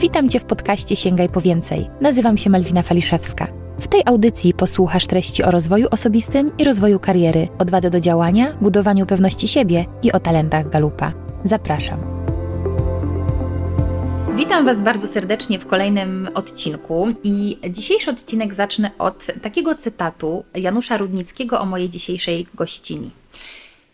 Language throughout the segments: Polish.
Witam Cię w podcaście Sięgaj po więcej. Nazywam się Malwina Faliszewska. W tej audycji posłuchasz treści o rozwoju osobistym i rozwoju kariery, odwadze do działania, budowaniu pewności siebie i o talentach Galupa. Zapraszam. Witam Was bardzo serdecznie w kolejnym odcinku i dzisiejszy odcinek zacznę od takiego cytatu Janusza Rudnickiego o mojej dzisiejszej gościni.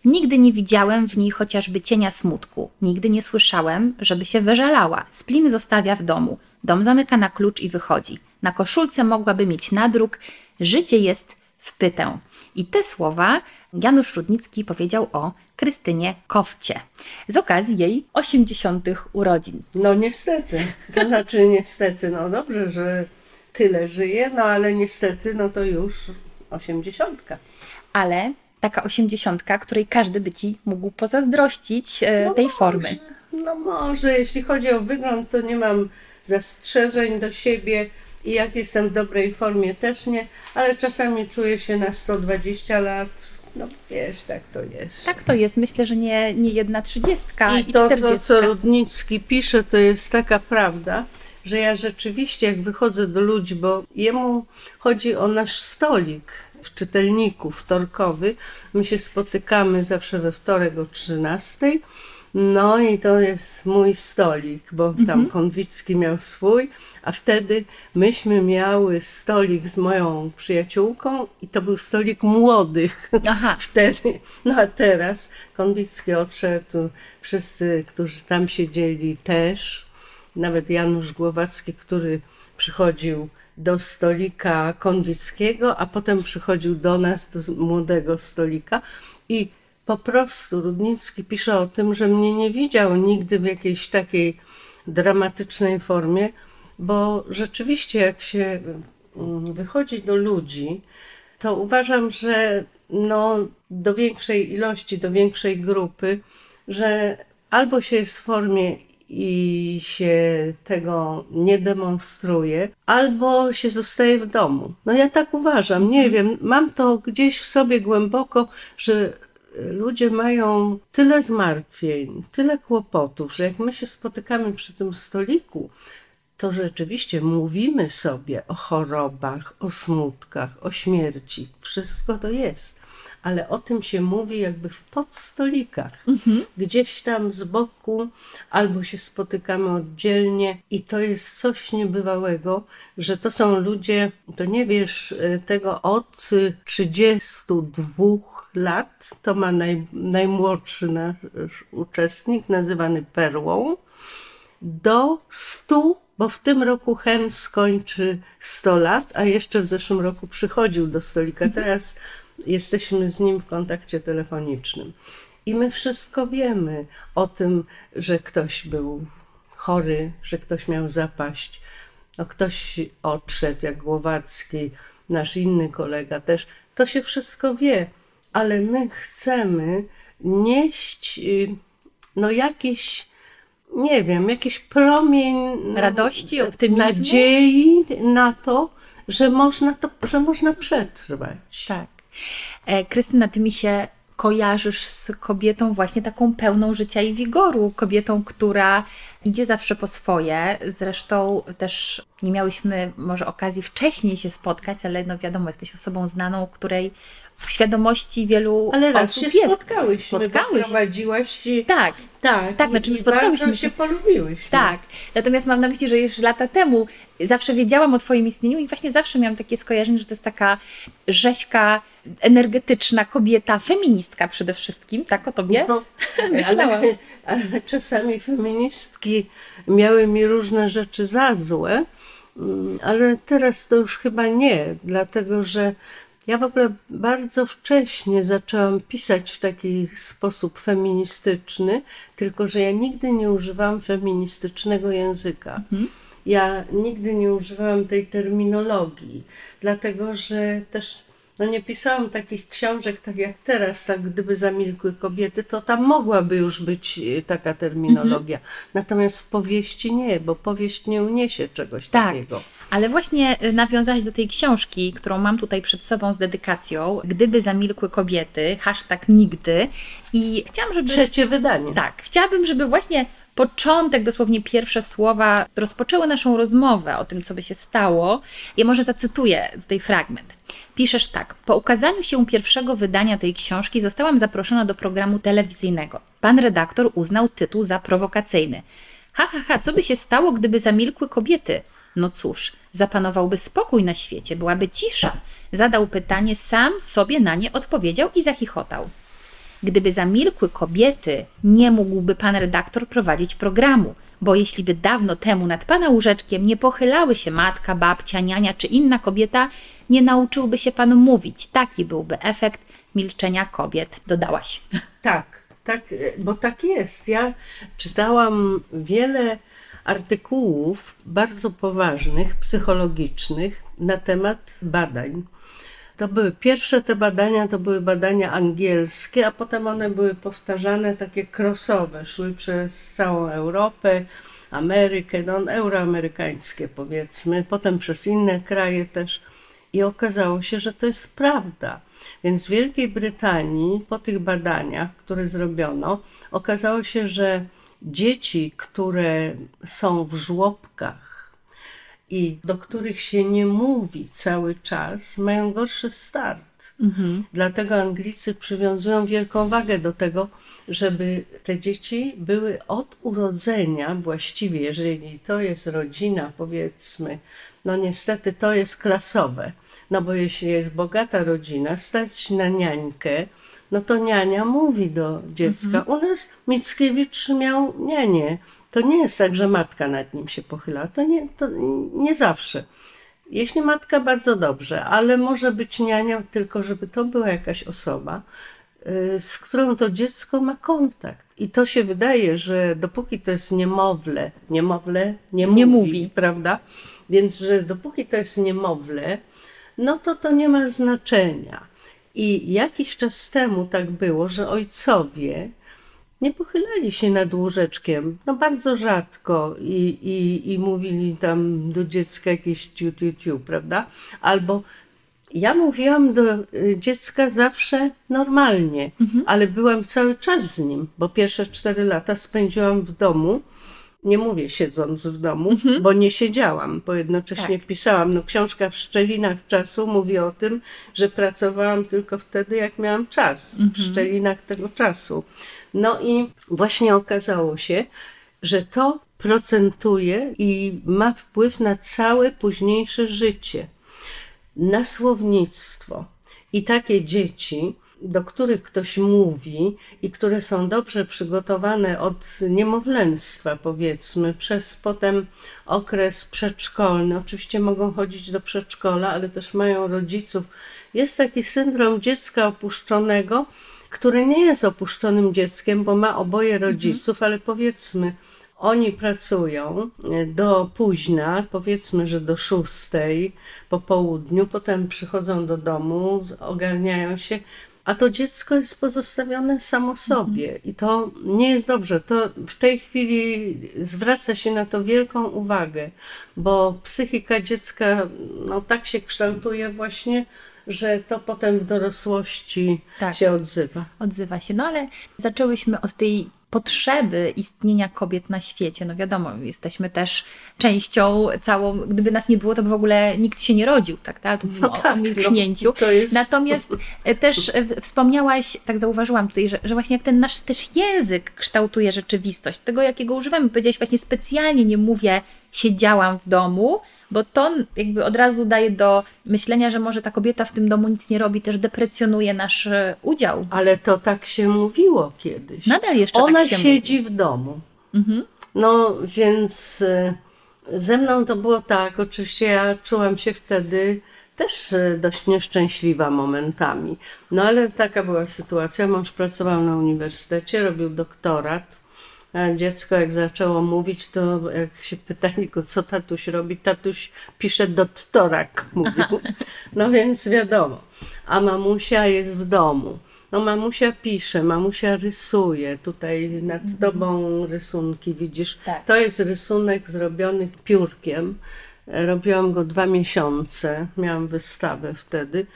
Nigdy nie widziałem w niej chociażby cienia smutku. Nigdy nie słyszałem, żeby się wyżalała. Splin zostawia w domu. Dom zamyka na klucz i wychodzi. Na koszulce mogłaby mieć nadruk. Życie jest w pytę. I te słowa Janusz Rudnicki powiedział o Krystynie Kowcie z okazji jej 80. urodzin. No niestety. To znaczy niestety, no dobrze, że tyle żyje, no ale niestety, no to już 80. Ale taka osiemdziesiątka, której każdy by ci mógł pozazdrościć e, no tej może, formy. No może, jeśli chodzi o wygląd, to nie mam zastrzeżeń do siebie i jak jestem w dobrej formie też nie, ale czasami czuję się na 120 lat. No wiesz, tak to jest. Tak to jest. Myślę, że nie, nie jedna trzydziestka i, I to, to, 40. co Rudnicki pisze, to jest taka prawda, że ja rzeczywiście, jak wychodzę do ludzi, bo jemu chodzi o nasz stolik czytelniku wtorkowy. My się spotykamy zawsze we wtorek o 13. No i to jest mój stolik, bo tam Mhm. Konwicki miał swój, a wtedy myśmy miały stolik z moją przyjaciółką i to był stolik młodych Aha. wtedy. No a teraz Konwicki odszedł, wszyscy, którzy tam siedzieli też, nawet Janusz Głowacki, który przychodził do stolika Konwickiego, a potem przychodził do nas, do młodego stolika i po prostu Rudnicki pisze o tym, że mnie nie widział nigdy w jakiejś takiej dramatycznej formie, bo rzeczywiście jak się mm, wychodzi do ludzi, to uważam, że no, do większej ilości, do większej grupy, że albo się jest w formie i się tego nie demonstruje, albo się zostaje w domu. No ja tak uważam, nie wiem, mam to gdzieś w sobie głęboko, że ludzie mają tyle zmartwień, tyle kłopotów, że jak my się spotykamy przy tym stoliku, to rzeczywiście mówimy sobie o chorobach, o smutkach, o śmierci. Wszystko to jest. Ale o tym się mówi jakby w podstolikach. Gdzieś tam z boku, albo się spotykamy oddzielnie, i to jest coś niebywałego, że to są ludzie, to nie wiesz e, tego od y, 32 lat, to ma naj, najmłodszy nasz uczestnik, nazywany Perłą, do 100, bo w tym roku Hen skończy 100 lat, a jeszcze w zeszłym roku przychodził do stolika. Teraz jesteśmy z nim w kontakcie telefonicznym. I my wszystko wiemy o tym, że ktoś był chory, że ktoś miał zapaść, no ktoś odszedł, jak Głowacki, nasz inny kolega też. To się wszystko wie, ale my chcemy nieść y, no jakiś, nie wiem, jakiś promień Radości, optymizmu? nadziei na to, że można, to, że można przetrwać. Tak. E, Krystyna, ty mi się kojarzysz z kobietą właśnie taką pełną życia i wigoru. Kobietą, która idzie zawsze po swoje. Zresztą też nie miałyśmy może okazji wcześniej się spotkać, ale no wiadomo, jesteś osobą znaną, której w świadomości wielu Ale raz osób się jest. spotkałyśmy, Spotkałyśmy. prowadziłaś Tak, tak, Tak, znaczy my spotkałyśmy się polubiłyśmy. Tak, natomiast mam na myśli, że już lata temu zawsze wiedziałam o Twoim istnieniu i właśnie zawsze miałam takie skojarzenie, że to jest taka rzeźka, energetyczna kobieta, feministka przede wszystkim, tak o Tobie? No, Myślałam. ale, ale czasami feministki miały mi różne rzeczy za złe, mm, ale teraz to już chyba nie, dlatego że ja w ogóle bardzo wcześnie zaczęłam pisać w taki sposób feministyczny, tylko że ja nigdy nie używałam feministycznego języka. Ja nigdy nie używałam tej terminologii, dlatego że też no nie pisałam takich książek, tak jak teraz, tak gdyby zamilkły kobiety, to tam mogłaby już być e, taka terminologia. Natomiast w powieści nie, bo powieść nie uniesie czegoś Tak. takiego. Ale właśnie y, nawiązałaś do tej książki, którą mam tutaj przed sobą z dedykacją, Gdyby zamilkły kobiety, hashtag nigdy. I chciałam, żeby... Trzecie wydanie. Tak, chciałabym, żeby właśnie początek, dosłownie pierwsze słowa rozpoczęły naszą rozmowę o tym, co by się stało. Ja może zacytuję tutaj fragment. Piszesz tak. Po ukazaniu się pierwszego wydania tej książki zostałam zaproszona do programu telewizyjnego. Pan redaktor uznał tytuł za prowokacyjny. Ha, ha, ha, co by się stało, gdyby zamilkły kobiety? No cóż, zapanowałby spokój na świecie, byłaby cisza. Zadał pytanie, sam sobie na nie odpowiedział i zachichotał. Gdyby zamilkły kobiety, nie mógłby pan redaktor prowadzić programu, bo jeśli by dawno temu nad pana łóżeczkiem nie pochylały się matka, babcia, niania czy inna kobieta, nie nauczyłby się pan mówić. Taki byłby efekt milczenia kobiet, dodałaś. Tak, tak, bo tak jest. Ja czytałam wiele artykułów bardzo poważnych, psychologicznych na temat badań. To były pierwsze te badania, to były badania angielskie, a potem one były powtarzane, takie crossowe, szły przez całą Europę, Amerykę, no euroamerykańskie powiedzmy, potem przez inne kraje też. I okazało się, że to jest prawda. Więc w Wielkiej Brytanii po tych badaniach, które zrobiono, okazało się, że dzieci, które są w żłobkach, i do których się nie mówi cały czas, mają gorszy start. Mhm. Dlatego Anglicy przywiązują wielką wagę do tego, żeby te dzieci były od urodzenia właściwie, jeżeli to jest rodzina, powiedzmy, no niestety to jest klasowe. No bo jeśli jest bogata rodzina, stać na niańkę, no to niania mówi do dziecka. Mhm. U nas Mickiewicz miał nianie. To nie jest tak, że matka nad nim się pochyla. To nie, to nie zawsze. Jeśli matka, bardzo dobrze, ale może być niania, tylko żeby to była jakaś osoba, y, z którą to dziecko ma kontakt. I to się wydaje, że dopóki to jest niemowlę, niemowlę nie, nie mówi, mówi, prawda? Więc, że dopóki to jest niemowlę, no to to nie ma znaczenia. I jakiś czas temu tak było, że ojcowie nie pochylali się nad łóżeczkiem, no bardzo rzadko i, i, i mówili tam do dziecka jakieś tiu, tiu, tiu, prawda? Albo ja mówiłam do y, dziecka zawsze normalnie, mhm. ale byłam cały czas z nim, bo pierwsze cztery lata spędziłam w domu nie mówię siedząc w domu, mhm. bo nie siedziałam, bo jednocześnie tak. pisałam. No, książka w szczelinach czasu mówi o tym, że pracowałam tylko wtedy, jak miałam czas, mhm. w szczelinach tego czasu. No i właśnie okazało się, że to procentuje i ma wpływ na całe późniejsze życie, na słownictwo. I takie dzieci, do których ktoś mówi i które są dobrze przygotowane od niemowlęctwa, powiedzmy, przez potem okres przedszkolny. Oczywiście mogą chodzić do przedszkola, ale też mają rodziców. Jest taki syndrom dziecka opuszczonego, który nie jest opuszczonym dzieckiem, bo ma oboje mhm. rodziców, ale powiedzmy, oni pracują do późna, powiedzmy, że do szóstej po południu, potem przychodzą do domu, ogarniają się, a to dziecko jest pozostawione samo sobie mhm. i to nie jest dobrze. To w tej chwili zwraca się na to wielką uwagę, bo psychika dziecka no, tak się kształtuje właśnie, że to potem w dorosłości tak, się odzywa. Odzywa się. No ale zaczęłyśmy od tej potrzeby istnienia kobiet na świecie. No wiadomo, jesteśmy też częścią całą, gdyby nas nie było, to by w ogóle nikt się nie rodził, tak? tak? No o, tak, o milknięciu. No, jest... Natomiast e, też e, wspomniałaś, tak zauważyłam tutaj, że, że właśnie jak ten nasz też język kształtuje rzeczywistość, tego jakiego używamy. Powiedziałaś właśnie specjalnie nie mówię siedziałam w domu, bo to jakby od razu daje do myślenia, że może ta kobieta w tym domu nic nie robi, też deprecjonuje nasz e, udział. Ale to tak się mówiło kiedyś. Nadal jeszcze Ona tak się siedzi mówi. w domu. Mhm. No więc e, ze mną to było tak, oczywiście ja czułam się wtedy też e, dość nieszczęśliwa momentami. No ale taka była sytuacja. Mąż pracował na uniwersytecie, robił doktorat dziecko jak zaczęło mówić, to jak się pytali go, co tatuś robi, tatuś pisze dottorak, mówił. No więc wiadomo. A mamusia jest w domu. No mamusia pisze, mamusia rysuje. Tutaj nad mhm. tobą rysunki widzisz. Tak. To jest rysunek zrobiony piórkiem. Robiłam go dwa miesiące. Miałam wystawę wtedy.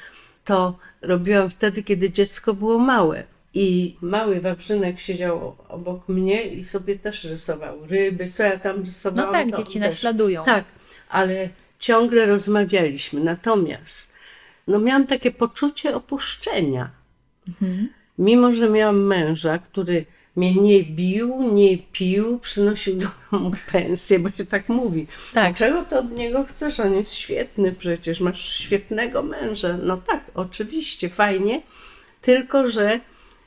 To robiłam wtedy, kiedy dziecko było małe I mały Wawrzynek siedział obok mnie i sobie też rysował ryby, co ja tam rysowałam. No tak, dzieci też. naśladują. Tak, ale ciągle rozmawialiśmy. Natomiast no miałam takie poczucie opuszczenia. Mhm. Mimo, że miałam męża, który mnie nie bił, nie pił, przynosił do domu pensję, bo się tak mówi. Tak. Czego to od niego chcesz? On jest świetny przecież, masz świetnego męża. No tak, oczywiście, fajnie, tylko że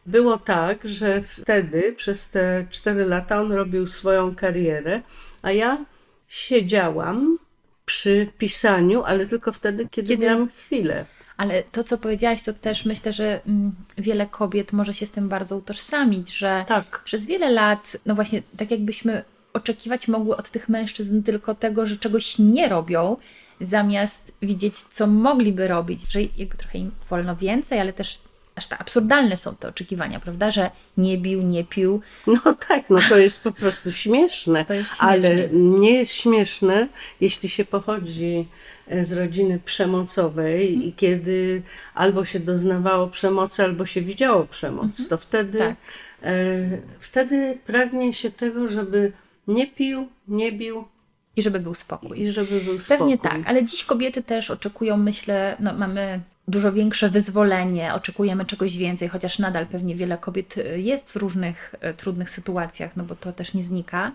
było tak, że wtedy przez te cztery lata on robił swoją karierę, a ja siedziałam przy pisaniu, ale tylko wtedy, kiedy, Kiedy- miałam chwilę. Ale to, co powiedziałaś, to też myślę, że mm, wiele kobiet może się z tym bardzo utożsamić, że Tak. przez wiele lat, no właśnie, tak jakbyśmy oczekiwać mogły od tych mężczyzn tylko tego, że czegoś nie robią, zamiast widzieć, co mogliby robić, że jakby trochę im wolno więcej, ale też aż tak absurdalne są te oczekiwania, prawda, że nie bił, nie pił. No tak, no to jest po prostu śmieszne. To jest Ale nie jest śmieszne, jeśli się pochodzi e, z rodziny przemocowej Mhm. i kiedy albo się doznawało przemocy, albo się widziało przemoc, to wtedy, Tak. e, wtedy pragnie się tego, żeby nie pił, nie bił I żeby był spokój. i żeby był spokój. Pewnie tak, ale dziś kobiety też oczekują, myślę, no mamy dużo większe wyzwolenie, oczekujemy czegoś więcej, chociaż nadal pewnie wiele kobiet y, jest w różnych e, trudnych sytuacjach, no bo to też nie znika.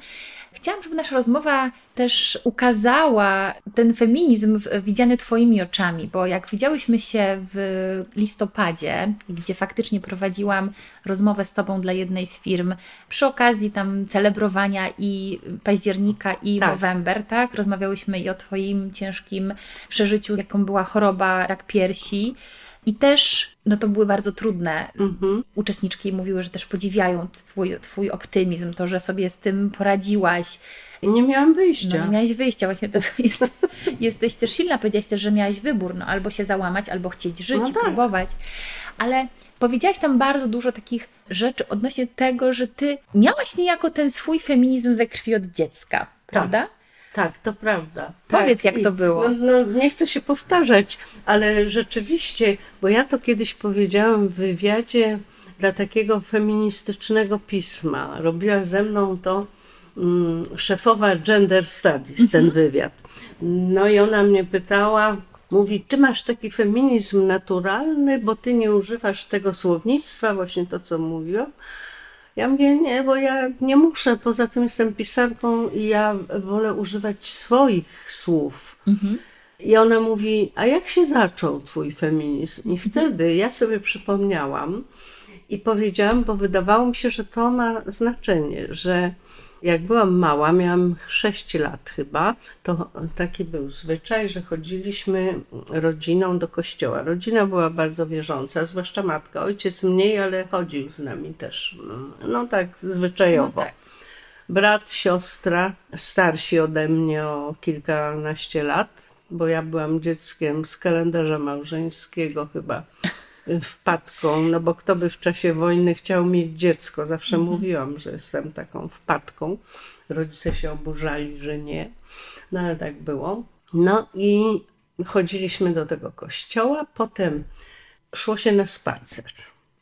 Chciałam, żeby nasza rozmowa też ukazała ten feminizm widziany Twoimi oczami, bo jak widziałyśmy się w listopadzie, gdzie faktycznie prowadziłam rozmowę z Tobą dla jednej z firm, przy okazji tam celebrowania i października i Tak. November, tak? Rozmawiałyśmy i o Twoim ciężkim przeżyciu, jaką była choroba, rak piersi. I też, no to były bardzo trudne. Mhm. Uczestniczki mówiły, że też podziwiają twój, twój optymizm, to, że sobie z tym poradziłaś. Nie miałam wyjścia. No, nie miałaś wyjścia, właśnie to jest, jesteś też silna, powiedziałaś też, że miałaś wybór, no albo się załamać, albo chcieć żyć No i tak. próbować. Ale powiedziałaś tam bardzo dużo takich rzeczy odnośnie tego, że ty miałaś niejako ten swój feminizm we krwi od dziecka, prawda? Tak, to prawda. Powiedz, tak. jak to było. No, no, nie chcę się powtarzać, ale rzeczywiście, bo ja to kiedyś powiedziałam w wywiadzie dla takiego feministycznego pisma. Robiła ze mną to mm, szefowa Gender Studies, ten wywiad. No i ona mnie pytała, mówi, ty masz taki feminizm naturalny, bo ty nie używasz tego słownictwa, właśnie to, co mówiłam. Ja mówię, nie, bo ja nie muszę, poza tym jestem pisarką i ja wolę używać swoich słów. I ona mówi, a jak się zaczął twój feminizm? I wtedy ja sobie przypomniałam i powiedziałam, bo wydawało mi się, że to ma znaczenie, że jak byłam mała, miałam 6 lat chyba, to taki był zwyczaj, że chodziliśmy rodziną do kościoła. Rodzina była bardzo wierząca, zwłaszcza matka. Ojciec mniej, ale chodził z nami też. No tak zwyczajowo No tak. brat, siostra, starsi ode mnie o kilkanaście lat, bo ja byłam dzieckiem z kalendarza małżeńskiego chyba wpadką, no bo kto by w czasie wojny chciał mieć dziecko? Zawsze mówiłam, że jestem taką wpadką. Rodzice się oburzali, że nie, no ale tak było. No i chodziliśmy do tego kościoła, potem szło się na spacer.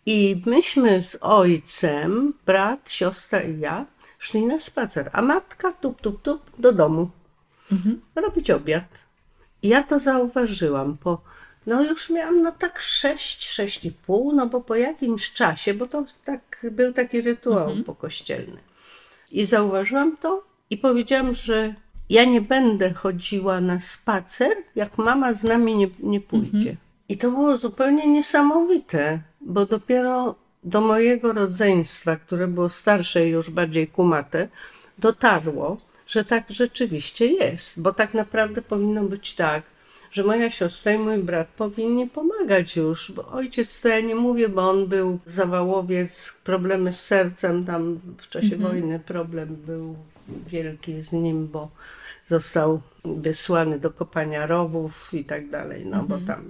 I myśmy z ojcem, brat, siostra i ja, szli na spacer, a matka tup, tup, tup do domu robić obiad. I ja to zauważyłam po, no już miałam no tak sześć, sześć i pół, no bo po jakimś czasie, bo to tak był taki rytuał pokościelny. I zauważyłam to i powiedziałam, że ja nie będę chodziła na spacer, jak mama z nami nie, nie pójdzie. I to było zupełnie niesamowite, bo dopiero do mojego rodzeństwa, które było starsze i już bardziej kumate, dotarło, że tak rzeczywiście jest, bo tak naprawdę powinno być tak, że moja siostra i mój brat powinni pomagać już, bo ojciec to ja nie mówię, bo on był zawałowiec, problemy z sercem, tam w czasie wojny problem był wielki z nim, bo został wysłany do kopania rowów i tak dalej, no bo tam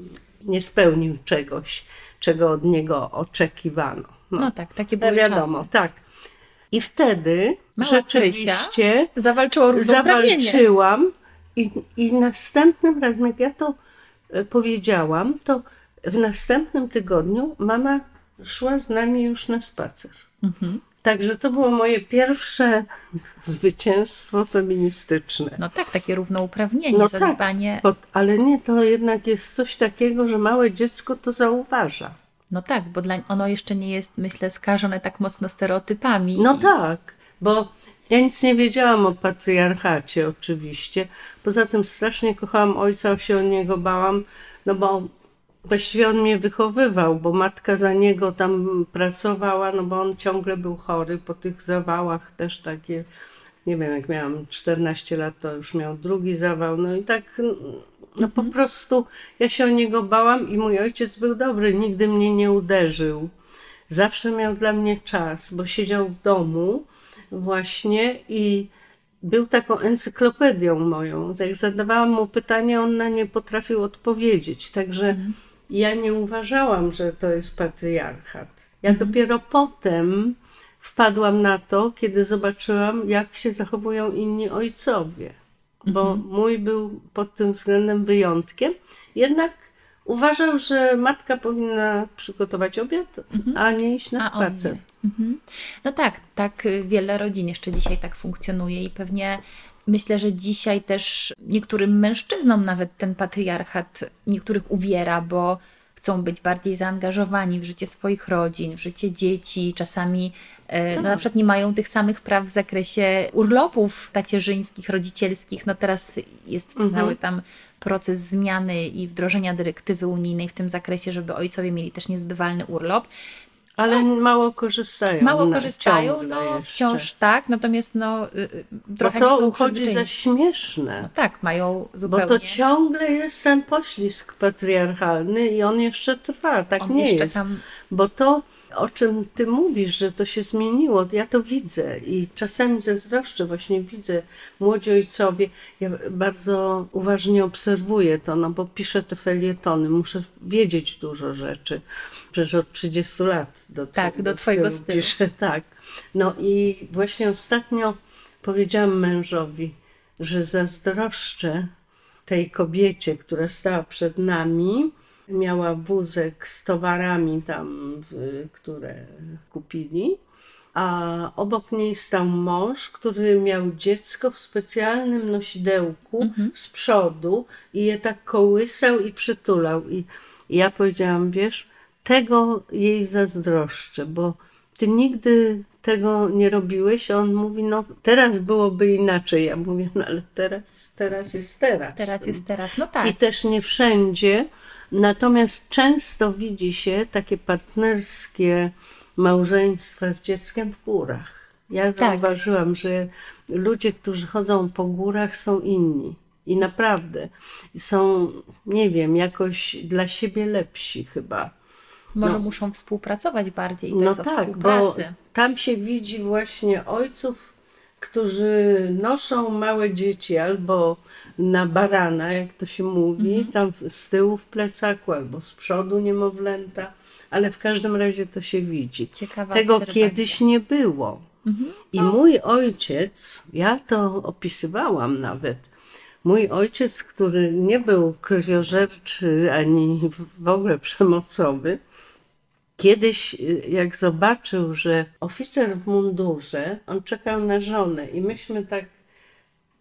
nie spełnił czegoś, czego od niego oczekiwano. No tak, takie No były wiadomo, czasy. tak. I wtedy Mała rzeczywiście równouprawnienie. zawalczyłam i, i następnym razem, jak ja to e, powiedziałam, to w następnym tygodniu mama szła z nami już na spacer. Także to było moje pierwsze zwycięstwo feministyczne. No tak, takie równouprawnienie, No zadbanie. tak, bo, ale nie, to jednak jest coś takiego, że małe dziecko to zauważa. No tak, bo dla, ono jeszcze nie jest, myślę, skażone tak mocno stereotypami. No I- tak, bo ja nic nie wiedziałam o patriarchacie oczywiście. Poza tym strasznie kochałam ojca, się o niego bałam, no bo właściwie on mnie wychowywał, bo matka za niego tam pracowała, no bo on ciągle był chory po tych zawałach też takie. Nie wiem, jak miałam 14 lat, to już miał drugi zawał. No i tak, no po prostu ja się o niego bałam i mój ojciec był dobry, nigdy mnie nie uderzył. Zawsze miał dla mnie czas, bo siedział w domu właśnie i był taką encyklopedią moją. Jak zadawałam mu pytanie, on na nie potrafił odpowiedzieć. Także ja nie uważałam, że to jest patriarchat. Ja dopiero potem wpadłam na to, kiedy zobaczyłam, jak się zachowują inni ojcowie. Bo mój był pod tym względem wyjątkiem. Jednak uważał, że matka powinna przygotować obiad, a nie iść na spacer. Mhm. No tak, tak wiele rodzin jeszcze dzisiaj tak funkcjonuje i pewnie myślę, że dzisiaj też niektórym mężczyznom nawet ten patriarchat niektórych uwiera, bo chcą być bardziej zaangażowani w życie swoich rodzin, w życie dzieci, czasami e, no, na przykład nie mają tych samych praw w zakresie urlopów tacierzyńskich, rodzicielskich. No teraz jest cały tam proces zmiany i wdrożenia dyrektywy unijnej w tym zakresie, żeby ojcowie mieli też niezbywalny urlop. Ale mało korzystają. Mało na- korzystają, no jeszcze. wciąż tak, natomiast no y, y, Bo trochę nie to są uchodzi za śmieszne. No tak, mają Bo zupełnie... to ciągle jest ten poślizg patriarchalny i on jeszcze trwa. Tak On nie jest. tam- Bo to, o czym ty mówisz, że to się zmieniło, ja to widzę i czasami zazdroszczę, właśnie widzę młodzi ojcowie. Ja bardzo uważnie obserwuję to, no bo piszę te felietony, muszę wiedzieć dużo rzeczy. Przecież od 30 lat do, Tak, do twojego stylu. piszę, tak. No i właśnie ostatnio powiedziałam mężowi, że zazdroszczę tej kobiecie, która stała przed nami, miała wózek z towarami tam, które kupili, a obok niej stał mąż, który miał dziecko w specjalnym nosidełku z przodu i je tak kołysał i przytulał. I ja powiedziałam, wiesz, tego jej zazdroszczę, bo ty nigdy tego nie robiłeś. A on mówi, no teraz byłoby inaczej. Ja mówię, no ale teraz, teraz jest teraz. Teraz jest teraz, no tak. I też nie wszędzie. Natomiast często widzi się takie partnerskie małżeństwa z dzieckiem w górach. Ja Tak. zauważyłam, że ludzie, którzy chodzą po górach, są inni. I naprawdę są, nie wiem, jakoś dla siebie lepsi chyba. Może no. muszą współpracować bardziej, to No jest tak, bo tam się widzi właśnie ojców, którzy noszą małe dzieci albo na barana, jak to się mówi, Mhm. tam z tyłu w plecaku, albo z przodu niemowlęta, ale w każdym razie to się widzi. Ciekawa Tego. Mhm. kiedyś nie było. I mój ojciec, ja to opisywałam nawet, mój ojciec, który nie był krwiożerczy ani w ogóle przemocowy, Kiedyś, y, jak zobaczył, że oficer w mundurze, on czekał na żonę i myśmy tak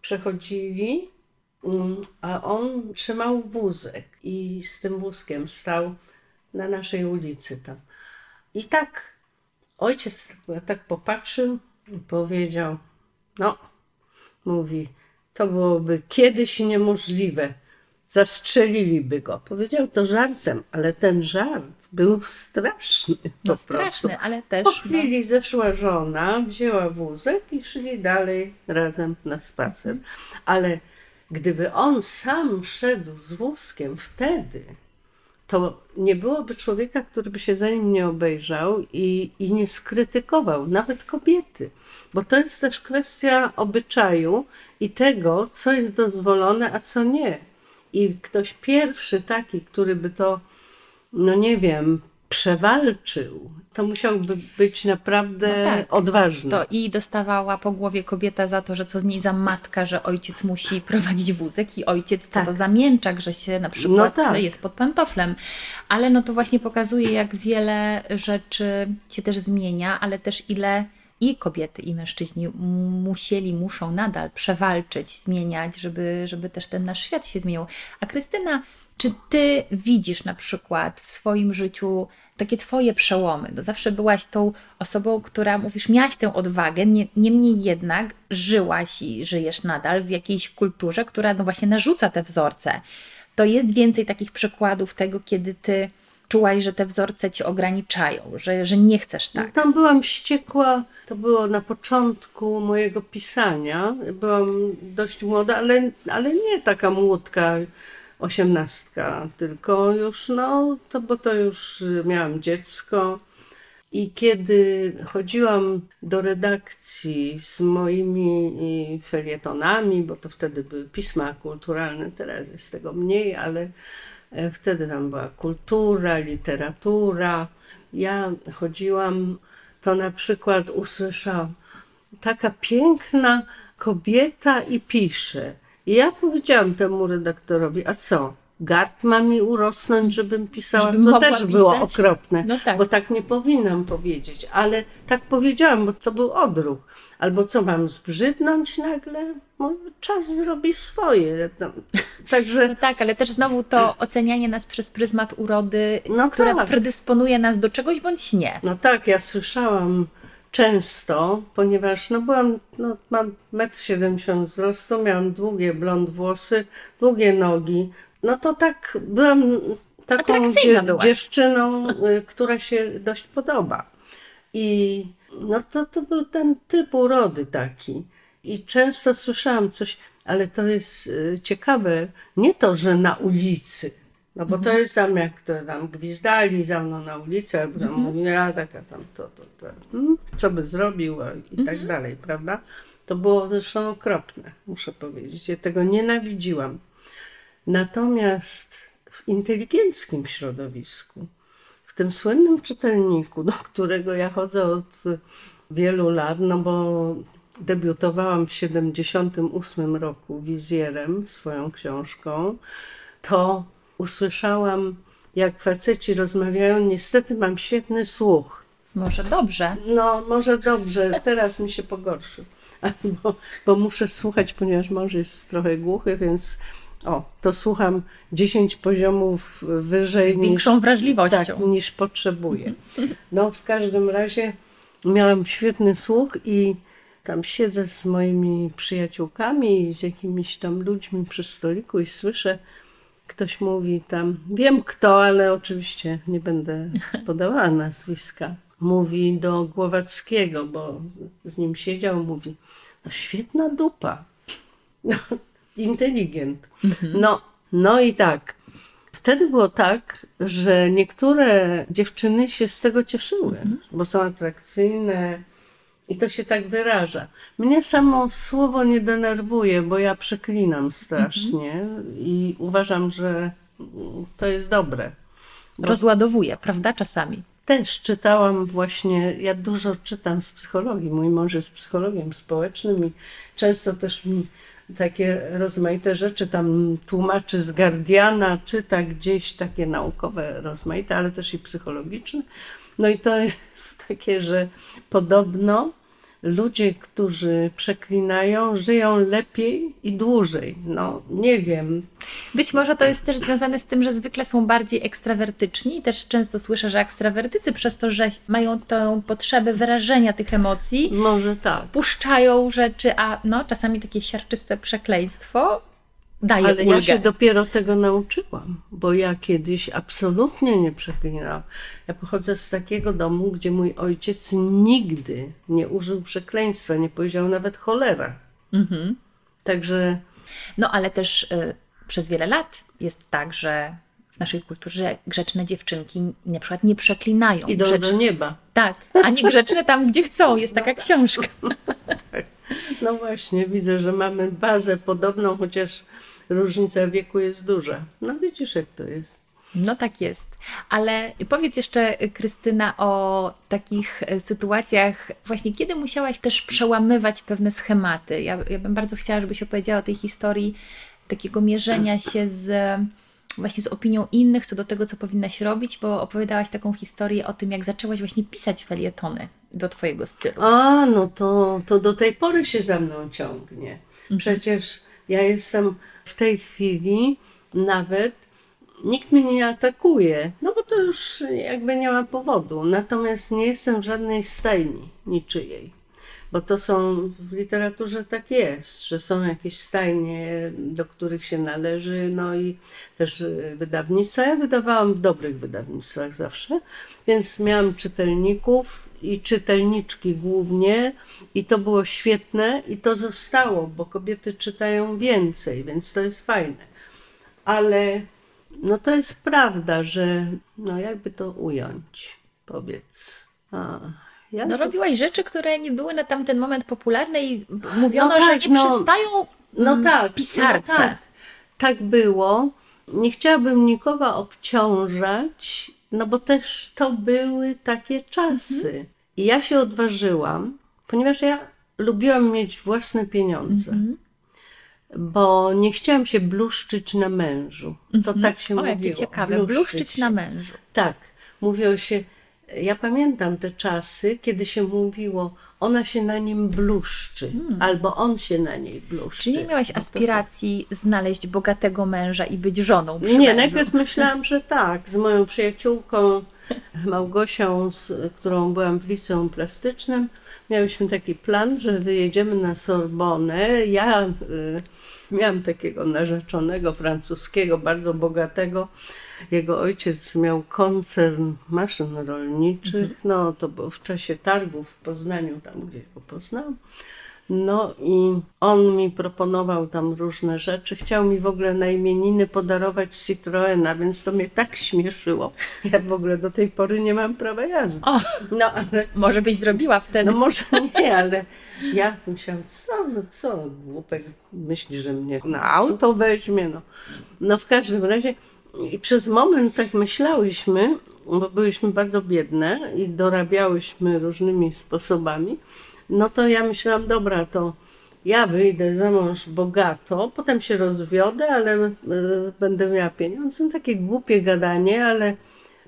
przechodzili, mm, a on trzymał wózek i z tym wózkiem stał na naszej ulicy tam. I tak ojciec tak popatrzył i powiedział, no, mówi, to byłoby kiedyś niemożliwe. Zastrzeliliby go. Powiedział to żartem, ale ten żart był straszny. Po No prostu. straszny, ale też Po no, chwili zeszła żona, wzięła wózek i szli dalej razem na spacer. Ale gdyby on sam szedł z wózkiem wtedy, to nie byłoby człowieka, który by się za nim nie obejrzał i, i nie skrytykował, nawet kobiety. Bo to jest też kwestia obyczaju i tego, co jest dozwolone, a co nie. I ktoś pierwszy taki, który by to, no nie wiem, przewalczył, to musiałby być naprawdę No tak. odważny. To i dostawała po głowie kobieta za to, że co z niej za matka, że ojciec musi prowadzić wózek i ojciec co Tak. to za mięczak, że się na przykład No tak. jest pod pantoflem. Ale no to właśnie pokazuje, jak wiele rzeczy się też zmienia, ale też ile i kobiety, i mężczyźni musieli, muszą nadal przewalczyć, zmieniać, żeby, żeby też ten nasz świat się zmienił. A Krystyna, czy ty widzisz na przykład w swoim życiu takie twoje przełomy? No zawsze byłaś tą osobą, która, mówisz, miałaś tę odwagę, nie, niemniej jednak żyłaś i żyjesz nadal w jakiejś kulturze, która no właśnie narzuca te wzorce. To jest więcej takich przykładów tego, kiedy ty czułaś, że te wzorce cię ograniczają, że, że nie chcesz tak. Tam byłam wściekła, to było na początku mojego pisania. Byłam dość młoda, ale, ale nie taka młódka, osiemnastka, tylko już, no, to, bo to już miałam dziecko. I kiedy chodziłam do redakcji z moimi felietonami, bo to wtedy były pisma kulturalne, teraz jest tego mniej, ale wtedy tam była kultura, literatura. Ja chodziłam, to na przykład usłyszałam, taka piękna kobieta i pisze. I ja powiedziałam temu redaktorowi, a co? Gard ma mi urosnąć, żebym pisała. Żebym to też było pisać? okropne, No tak. bo tak nie powinnam powiedzieć, ale tak powiedziałam, bo to był odruch. Albo co mam zbrzydnąć nagle? No, czas zrobi swoje. No, także No tak, ale też znowu to ocenianie nas przez pryzmat urody, No które tak. predysponuje nas do czegoś bądź nie. No tak, ja słyszałam często, ponieważ no byłam, no mam 1,70 m wzrostu, miałam długie blond włosy, długie nogi. No to tak byłam taką byłaś. dziewczyną, y, która się dość podoba. I no to, to był ten typ urody taki. I często słyszałam coś, ale to jest y, ciekawe, nie to, że na ulicy, no bo to jest tam, jak to tam gwizdali za mną na ulicy, albo tam mówili, ja taka tam to, to, to, hmm, co by zrobił a- i tak dalej, prawda? To było zresztą okropne, muszę powiedzieć. Ja tego nienawidziłam. Natomiast w inteligenckim środowisku, w tym słynnym czytelniku, do którego ja chodzę od wielu lat, no bo debiutowałam w 78 roku wizjerem swoją książką, to usłyszałam, jak faceci rozmawiają, niestety mam świetny słuch. Może dobrze. No, może dobrze, teraz mi się pogorszył, bo, bo muszę słuchać, ponieważ mąż jest trochę głuchy, więc o, to słucham 10 poziomów wyżej Z większą niż, wrażliwością. tak, niż potrzebuję. No, w każdym razie miałam świetny słuch i tam siedzę z moimi przyjaciółkami i z jakimiś tam ludźmi przy stoliku i słyszę, ktoś mówi tam, wiem kto, ale oczywiście nie będę podawała nazwiska. Mówi do Głowackiego, bo z nim siedział, mówi, no świetna dupa. No, inteligent. No, no i tak. Wtedy było tak, że niektóre dziewczyny się z tego cieszyły, bo są atrakcyjne i to się tak wyraża. Mnie samo słowo nie denerwuje, bo ja przeklinam strasznie i uważam, że to jest dobre. Rozładowuje, prawda? Czasami. Też czytałam właśnie, ja dużo czytam z psychologii. Mój mąż jest psychologiem społecznym i często też mi takie rozmaite rzeczy tam tłumaczy z Guardiana, czyta gdzieś takie naukowe rozmaite, ale też i psychologiczne. No i to jest takie, że podobno ludzie, którzy przeklinają, żyją lepiej i dłużej. No nie wiem, Być może to jest też związane z tym, że zwykle są bardziej ekstrawertyczni. Też często słyszę, że ekstrawertycy przez to, że mają tę potrzebę wyrażenia tych emocji, może tak. puszczają rzeczy, a no czasami takie siarczyste przekleństwo daje Ale ulgę. ja się dopiero tego nauczyłam, bo ja kiedyś absolutnie nie przeklinałam. Ja pochodzę z takiego domu, gdzie mój ojciec nigdy nie użył przekleństwa, nie powiedział nawet cholera. Mhm. Także No ale też y, przez wiele lat jest tak, że w naszej kulturze grzeczne dziewczynki na przykład nie przeklinają. idą Grzecz- do nieba. Tak, a nie grzeczne tam, gdzie chcą. Jest taka książka. No właśnie, widzę, że mamy bazę podobną, chociaż różnica wieku jest duża. No widzisz, jak to jest. No tak jest. Ale powiedz jeszcze, Krystyna, o takich e, sytuacjach, właśnie kiedy musiałaś też przełamywać pewne schematy. Ja, ja bym bardzo chciała, żebyś opowiedziała o tej historii takiego mierzenia się z właśnie z opinią innych co do tego, co powinnaś robić, bo opowiadałaś taką historię o tym, jak zaczęłaś właśnie pisać felietony do Twojego stylu. A, no to, to do tej pory się za mną ciągnie. Mhm. Przecież ja jestem w tej chwili nawet nikt mnie nie atakuje, no bo to już jakby nie ma powodu. Natomiast nie jestem w żadnej stajni niczyjej bo to są w literaturze tak jest, że są jakieś stajnie, do których się należy, no i też wydawnictwa. Ja wydawałam w dobrych wydawnictwach zawsze, więc miałam czytelników i czytelniczki głównie, i to było świetne, i to zostało, bo kobiety czytają więcej, więc to jest fajne. Ale no to jest prawda, że no jakby to ująć, powiedz. A ja no, robiłaś rzeczy, które nie były na tamten moment popularne i mówiono, no tak, że nie no, przystają no mm, tak, pisarce. No tak. tak było. Nie chciałabym nikogo obciążać, no bo też to były takie czasy. Mhm. I ja się odważyłam, ponieważ ja lubiłam mieć własne pieniądze. Mhm. Bo nie chciałam się bluszczyć na mężu. To mhm. tak się o, mówiło. Jakie ciekawe, bluszczyć, bluszczyć na mężu. Tak. Mówiło się, ja pamiętam te czasy, kiedy się mówiło, ona się na nim bluszczy, hmm. albo on się na niej bluszczy. Czyli nie miałaś no aspiracji znaleźć bogatego męża i być żoną przy Nie, mężu. najpierw myślałam, że tak. Z moją przyjaciółką Małgosią, z którą byłam w liceum plastycznym, miałyśmy taki plan, że wyjedziemy na Sorbonę. Ja y, miałam takiego narzeczonego francuskiego, bardzo bogatego, jego ojciec miał koncern maszyn rolniczych, mhm. no to było w czasie targów w Poznaniu, tam gdzie go poznałam. No i on mi proponował tam różne rzeczy. Chciał mi w ogóle na imieniny podarować Citroena, więc to mnie tak śmieszyło. Ja w ogóle do tej pory nie mam prawa jazdy. O, no ale... Może byś zrobiła wtedy. No może nie, ale ja myślałam, co, no co, głupek myśli, że mnie na auto weźmie. No, no w każdym razie i przez moment tak myślałyśmy, bo byłyśmy bardzo biedne i dorabiałyśmy różnymi sposobami, no to ja myślałam, dobra, to ja wyjdę za mąż bogato, potem się rozwiodę, ale y, będę miała pieniądze. No, takie głupie gadanie, ale,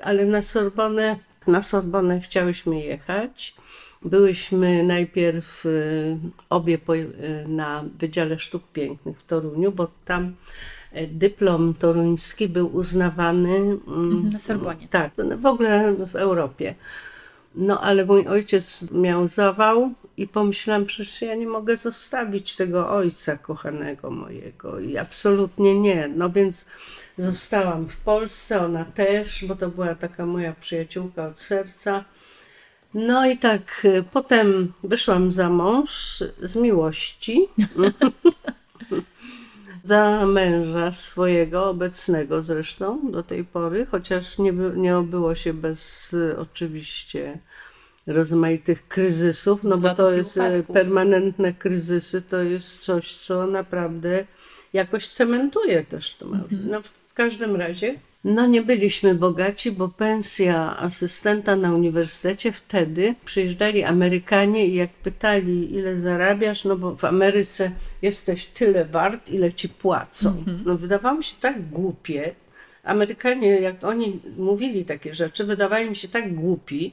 ale na Sorbonę, na Sorbonę chciałyśmy jechać. Byłyśmy najpierw y, obie y, na Wydziale Sztuk Pięknych w Toruniu, bo tam E, dyplom toruński był uznawany mm, mhm, na Sorbonie. Tak, w ogóle w Europie. No ale mój ojciec miał zawał i pomyślałam, przecież ja nie mogę zostawić tego ojca kochanego mojego i absolutnie nie. No więc zostałam w Polsce, ona też, bo to była taka moja przyjaciółka od serca. No i tak e, potem wyszłam za mąż z miłości. za męża swojego, obecnego zresztą do tej pory, chociaż nie, nie obyło się bez oczywiście rozmaitych kryzysów, no bo to jest upadków. permanentne kryzysy, to jest coś, co naprawdę jakoś cementuje też to. Mhm. No, w każdym razie no nie byliśmy bogaci, bo pensja asystenta na uniwersytecie wtedy przyjeżdżali Amerykanie i jak pytali, ile zarabiasz, no bo w Ameryce jesteś tyle wart, ile ci płacą. Mhm. No wydawało mi się tak głupie. Amerykanie, jak oni mówili takie rzeczy, wydawali mi się tak głupi,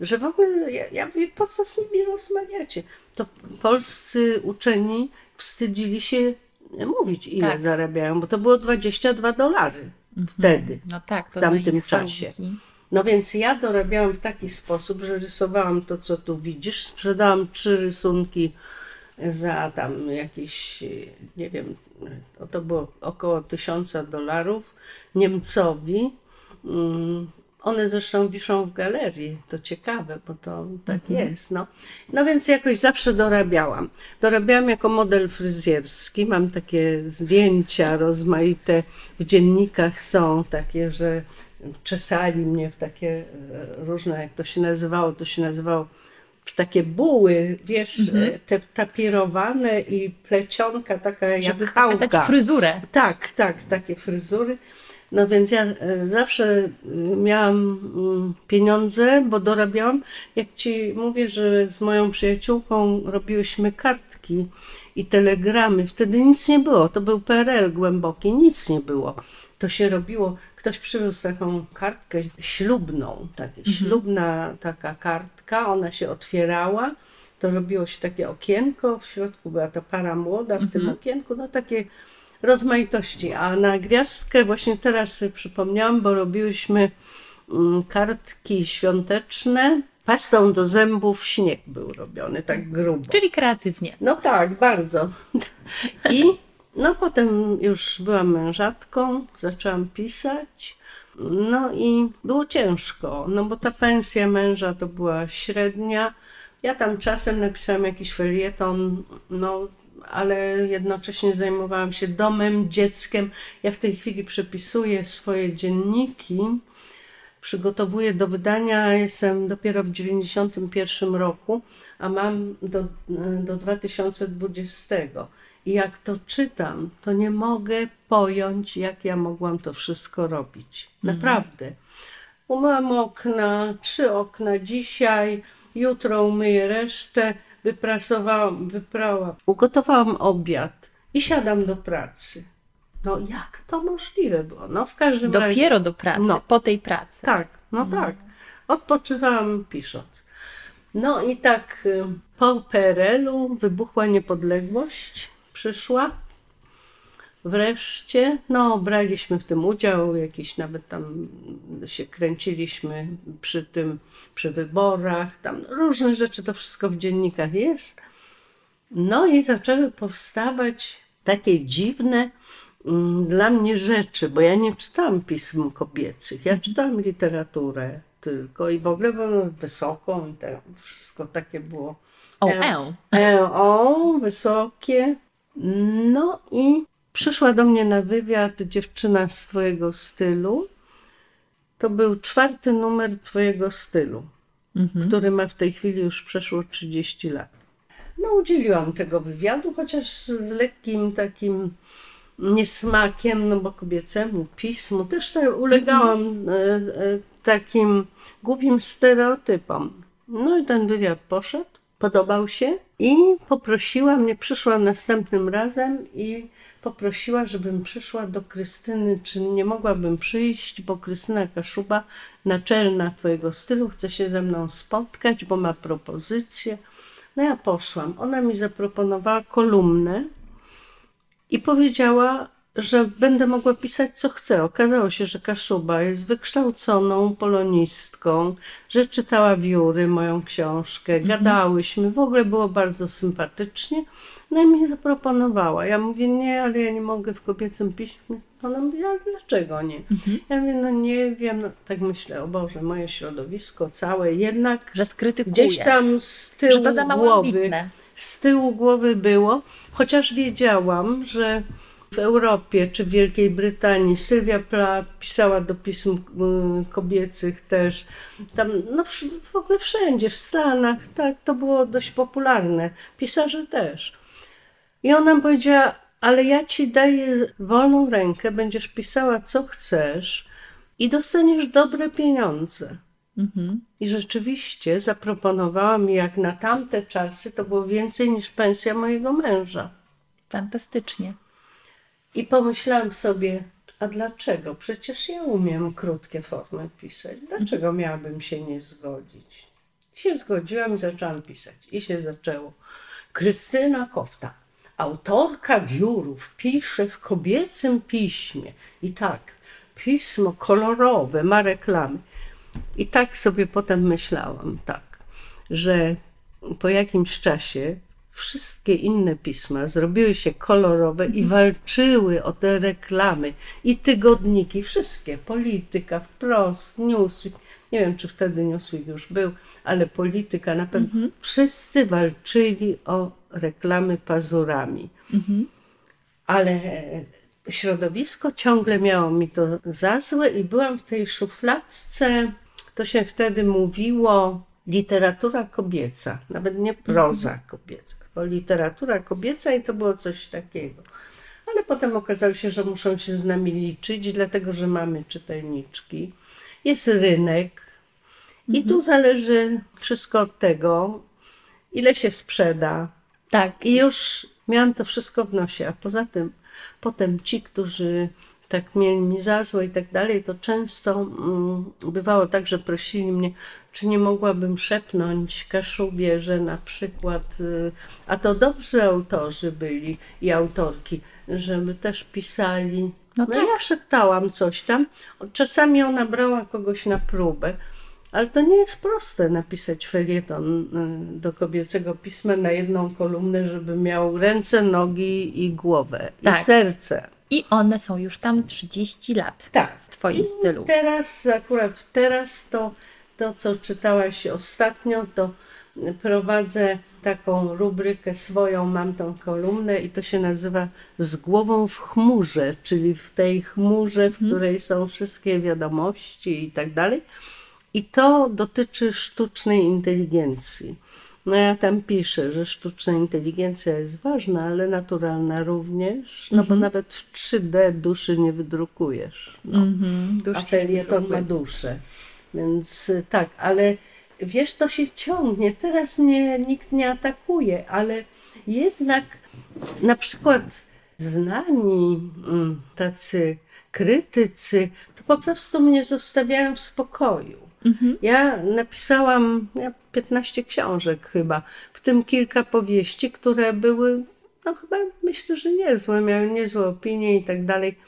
że w ogóle ja, ja mówię, po co z nimi rozmawiacie? To polscy uczeni wstydzili się mówić, ile tak. zarabiają, bo to było 22 dolary. Mhm. wtedy, no tak, w tamtym czasie. No więc ja dorabiałam w taki sposób, że rysowałam to, co tu widzisz. Sprzedałam trzy rysunki za tam jakieś, nie wiem, to było około tysiąca dolarów Niemcowi. One zresztą wiszą w galerii, to ciekawe, bo to tak mhm. jest. No. no więc jakoś zawsze dorabiałam. Dorabiałam jako model fryzjerski, mam takie zdjęcia rozmaite, w dziennikach są takie, że czesali mnie w takie e, różne, jak to się nazywało, to się nazywało w takie buły, wiesz, mhm. E, te tapirowane i plecionka taka Żeby jak hałka. fryzurę. Tak, tak, takie fryzury. No więc ja e, zawsze e, miałam mm, pieniądze, bo dorabiałam. Jak ci mówię, że z moją przyjaciółką robiłyśmy kartki i telegramy. Wtedy nic nie było. To był PRL głęboki, nic nie było. To się robiło. Ktoś przywiózł taką kartkę ślubną, taka mhm. ślubna taka kartka, ona się otwierała. To robiło się takie okienko, w środku była ta para młoda, w mhm. tym okienku, no takie rozmaitości. A na gwiazdkę właśnie teraz przypomniałam, bo robiłyśmy mm, kartki świąteczne. Pastą do zębów śnieg był robiony, tak grubo. Czyli kreatywnie. No tak, bardzo. I no potem już byłam mężatką, zaczęłam pisać. No i było ciężko, no bo ta pensja męża to była średnia. Ja tam czasem napisałam jakiś felieton, no ale jednocześnie zajmowałam się domem, dzieckiem. Ja w tej chwili przepisuję swoje dzienniki, przygotowuję do wydania. Jestem dopiero w 91 roku, a mam do, do 2020. I jak to czytam, to nie mogę pojąć, jak ja mogłam to wszystko robić. Mhm. Naprawdę. Umyłam okna, trzy okna dzisiaj, jutro umyję resztę wyprasowałam, wyprałam, ugotowałam obiad i siadam do pracy. No jak to możliwe było? No w każdym Dopiero razie... Dopiero do pracy, no, po tej pracy. Tak, no mhm. tak. Odpoczywałam pisząc. No i tak y, po PRL-u wybuchła niepodległość, przyszła. Wreszcie, no, braliśmy w tym udział, jakiś nawet tam się kręciliśmy przy tym, przy wyborach, tam różne rzeczy, to wszystko w dziennikach jest. No i zaczęły powstawać takie dziwne mm, dla mnie rzeczy, bo ja nie czytałam pism kobiecych, ja czytałam literaturę tylko i w ogóle byłam wysoką i to wszystko takie było. O, e, e. O, wysokie. No i Przyszła do mnie na wywiad dziewczyna z Twojego stylu. To był czwarty numer Twojego stylu, mhm. który ma w tej chwili już przeszło 30 lat. No, udzieliłam tego wywiadu, chociaż z lekkim takim niesmakiem, no bo kobiecemu pismu też ulegałam mhm. E, e, takim głupim stereotypom. No i ten wywiad poszedł, podobał się i poprosiła mnie, przyszła następnym razem i poprosiła, żebym przyszła do Krystyny, czy nie mogłabym przyjść, bo Krystyna Kaszuba, naczelna Twojego stylu, chce się ze mną spotkać, bo ma propozycję. No ja poszłam. Ona mi zaproponowała kolumnę i powiedziała, że będę mogła pisać co chcę. Okazało się, że Kaszuba jest wykształconą polonistką, że czytała Wióry, moją książkę, mhm. gadałyśmy, w ogóle było bardzo sympatycznie. No i mi zaproponowała. Ja mówię, nie, ale ja nie mogę w kobiecym piśmie. Ona mówi, ale dlaczego nie? Mhm. Ja mówię, no nie wiem, no, tak myślę, o Boże, moje środowisko całe jednak że gdzieś tam z tyłu głowy, z tyłu głowy było, chociaż wiedziałam, że w Europie czy w Wielkiej Brytanii. Sylwia Plath pisała do pism y, kobiecych też. Tam, no w ogóle wszędzie, w Stanach, tak, to było dość popularne. Pisarze też. I ona powiedziała, ale ja ci daję wolną rękę, będziesz pisała co chcesz i dostaniesz dobre pieniądze. Mhm. I rzeczywiście zaproponowała mi, jak na tamte czasy, to było więcej niż pensja mojego męża. Fantastycznie. I pomyślałam sobie, a dlaczego? Przecież ja umiem krótkie formy pisać. Dlaczego miałabym się nie zgodzić? I się zgodziłam i zaczęłam pisać. I się zaczęło. Krystyna Kofta, autorka wiórów, pisze w kobiecym piśmie. I tak, pismo kolorowe, ma reklamy. I tak sobie potem myślałam, tak, że po jakimś czasie wszystkie inne pisma zrobiły się kolorowe i mhm. walczyły o te reklamy. I tygodniki, wszystkie, polityka, wprost, Newsweek. Nie wiem, czy wtedy Newsweek już był, ale polityka na pewno. Mhm. Wszyscy walczyli o reklamy pazurami. Mhm. Ale środowisko ciągle miało mi to za złe i byłam w tej szufladce, to się wtedy mówiło, literatura kobieca, nawet nie proza kobieca literatura kobieca i to było coś takiego. Ale potem okazało się, że muszą się z nami liczyć, dlatego że mamy czytelniczki. Jest rynek i tu zależy wszystko od tego, ile się sprzeda. Tak. I już miałam to wszystko w nosie, a poza tym potem ci, którzy tak mieli mi za złe i tak dalej, to często mm, bywało tak, że prosili mnie, czy nie mogłabym szepnąć Kaszubie, że na przykład, y, a to dobrzy autorzy byli i autorki, żeby też pisali. No No, tak. ja szeptałam coś tam. Czasami ona brała kogoś na próbę, ale to nie jest proste napisać felieton y, do kobiecego pisma na jedną kolumnę, żeby miał ręce, nogi i głowę Tak. i serce. I one są już tam 30 lat. Tak. W Twoim I stylu. Teraz, akurat teraz to, to, co czytałaś ostatnio, to prowadzę taką rubrykę swoją, mam tą kolumnę i to się nazywa Z głową w chmurze, czyli w tej chmurze, w której są wszystkie wiadomości i tak dalej. I to dotyczy sztucznej inteligencji. No ja tam piszę, że sztuczna inteligencja jest ważna, ale naturalna również, no bo nawet w 3D duszy nie wydrukujesz. No. Mhm. Dusz A felieton ma duszę. Więc y, tak, ale wiesz, to się ciągnie. Teraz mnie nikt nie atakuje, ale jednak na przykład znani mm, tacy krytycy, to po prostu mnie zostawiają w spokoju. Ja napisałam ja 15 książek chyba, w tym kilka powieści, które były, no chyba myślę, że niezłe, miały niezłe opinie i tak dalej,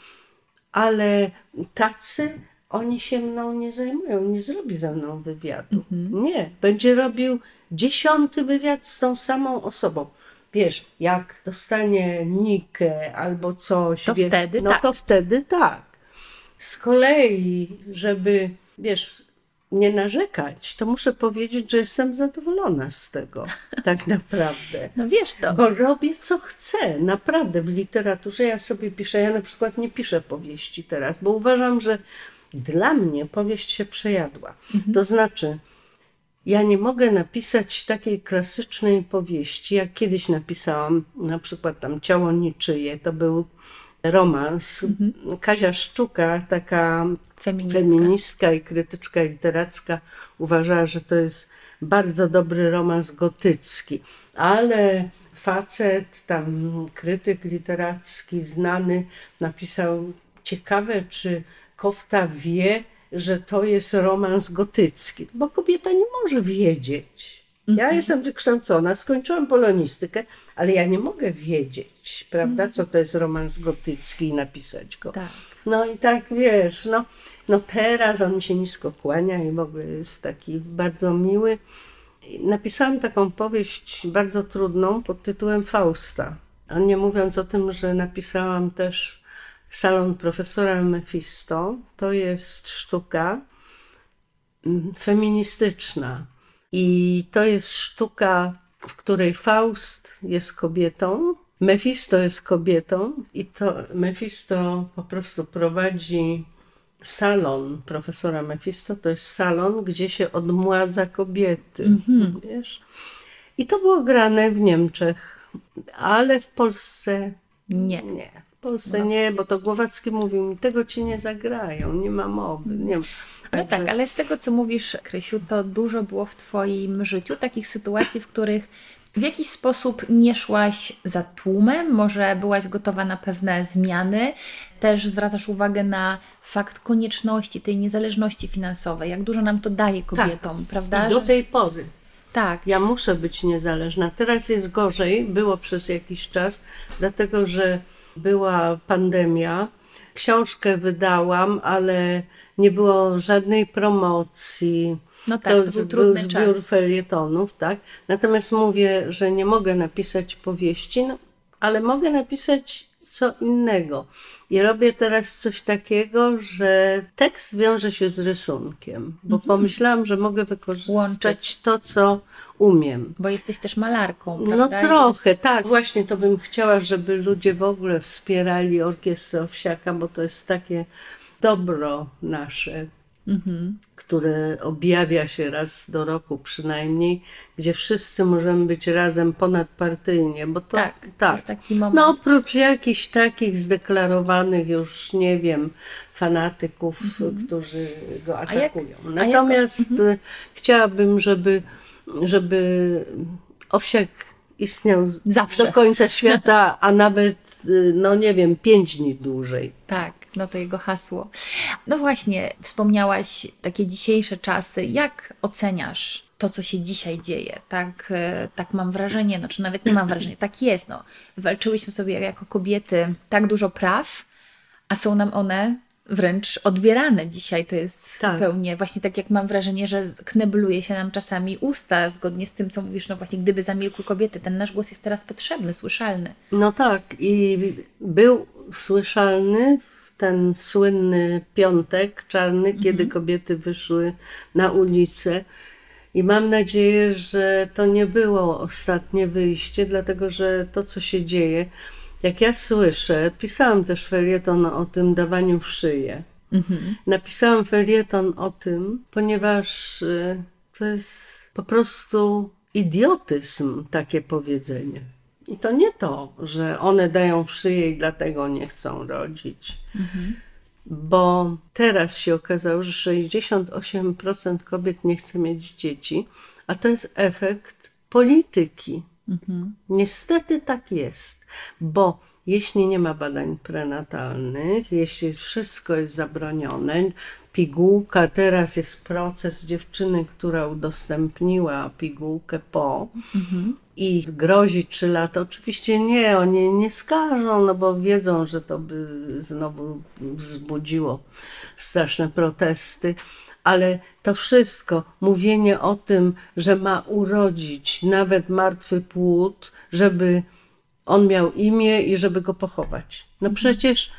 ale tacy oni się mną nie zajmują, nie zrobi ze mną wywiadu. Nie, będzie robił dziesiąty wywiad z tą samą osobą. Wiesz, jak dostanie nikę albo coś, To wiesz, wtedy no tak. to wtedy tak. Z kolei, żeby, wiesz, nie narzekać, to muszę powiedzieć, że jestem zadowolona z tego, tak naprawdę. No wiesz to. Bo robię co chcę, naprawdę. W literaturze ja sobie piszę, ja na przykład nie piszę powieści teraz, bo uważam, że dla mnie powieść się przejadła. To znaczy, ja nie mogę napisać takiej klasycznej powieści, jak kiedyś napisałam, na przykład tam Ciało niczyje, to był romans. Kazia Szczuka, taka Feministka. feministka i krytyczka literacka uważała, że to jest bardzo dobry romans gotycki, ale facet, tam krytyk literacki znany napisał ciekawe, czy Kofta wie, że to jest romans gotycki, bo kobieta nie może wiedzieć. Ja jestem wykształcona, skończyłam polonistykę, ale ja nie mogę wiedzieć, prawda, co to jest romans gotycki i napisać go. Tak. No i tak wiesz, no, no teraz on mi się nisko kłania i w ogóle jest taki bardzo miły. Napisałam taką powieść bardzo trudną pod tytułem Fausta. A nie mówiąc o tym, że napisałam też Salon profesora Mephisto. To jest sztuka mm, feministyczna. I to jest sztuka, w której Faust jest kobietą, Mefisto jest kobietą i to Mefisto po prostu prowadzi salon profesora Mefisto. To jest salon, gdzie się odmładza kobiety. Wiesz? I to było grane w Niemczech, ale w Polsce Nie. nie. W Polsce nie, bo to Głowacki mówił mi, tego ci nie zagrają, nie ma mowy. Nie ma. No tak, ale z tego, co mówisz, Krysiu, to dużo było w Twoim życiu takich sytuacji, w których w jakiś sposób nie szłaś za tłumem, może byłaś gotowa na pewne zmiany. Też zwracasz uwagę na fakt konieczności tej niezależności finansowej, jak dużo nam to daje kobietom, prawda? I do tej pory. Tak, Ja muszę być niezależna. Teraz jest gorzej, było przez jakiś czas, dlatego że była pandemia. Książkę wydałam, ale nie było żadnej promocji. No tak, to był z- trudny zbiór czas. felietonów, tak? Natomiast mówię, że nie mogę napisać powieści, no, ale mogę napisać co innego. I robię teraz coś takiego, że tekst wiąże się z rysunkiem, bo Mhm. pomyślałam, że mogę wykorzystać Łączyć. to, co umiem. bo jesteś też malarką, No prawda? trochę, tak. Właśnie to bym chciała, żeby ludzie w ogóle wspierali Orkiestrę Owsiaka, bo to jest takie dobro nasze. które objawia się raz do roku przynajmniej, gdzie wszyscy możemy być razem ponadpartyjnie, bo to Tak, to jest taki moment. No oprócz jakichś takich zdeklarowanych już, nie wiem, fanatyków, którzy go Mhm. jak- atakują. Natomiast Mhm. chciałabym, żeby, żeby owsiak istniał Zawsze. do końca świata, a nawet, e, no nie wiem, pięć dni dłużej. Tak, no to jego hasło. No właśnie, wspomniałaś takie dzisiejsze czasy. Jak oceniasz to, co się dzisiaj dzieje? Tak, e, tak mam wrażenie, no czy nawet nie mam wrażenia, tak jest. No. Walczyłyśmy sobie jako kobiety tak dużo praw, a są nam one wręcz odbierane dzisiaj. To jest Tak. zupełnie właśnie tak, jak mam wrażenie, że knebluje się nam czasami usta zgodnie z tym, co mówisz. No właśnie, gdyby zamilkły kobiety, ten nasz głos jest teraz potrzebny, słyszalny. No tak, i był słyszalny w ten słynny piątek czarny, kiedy kobiety wyszły na ulicę. I mam nadzieję, że to nie było ostatnie wyjście, dlatego że to, co się dzieje, jak ja słyszę, pisałam też felieton o tym dawaniu w szyję. Napisałam felieton o tym, ponieważ y, to jest po prostu idiotyzm, takie powiedzenie. I to nie to, że one dają w szyję i dlatego nie chcą rodzić. Bo teraz się okazało, że 68% kobiet nie chce mieć dzieci, a to jest efekt polityki. Niestety tak jest, bo jeśli nie ma badań prenatalnych, jeśli wszystko jest zabronione, pigułka, teraz jest proces dziewczyny, która udostępniła pigułkę po i grozi 3 lata. Oczywiście nie, oni nie skażą, no bo wiedzą, że to by znowu wzbudziło straszne protesty. Ale to wszystko, mówienie o tym, że ma urodzić nawet martwy płód, żeby on miał imię i żeby go pochować. No przecież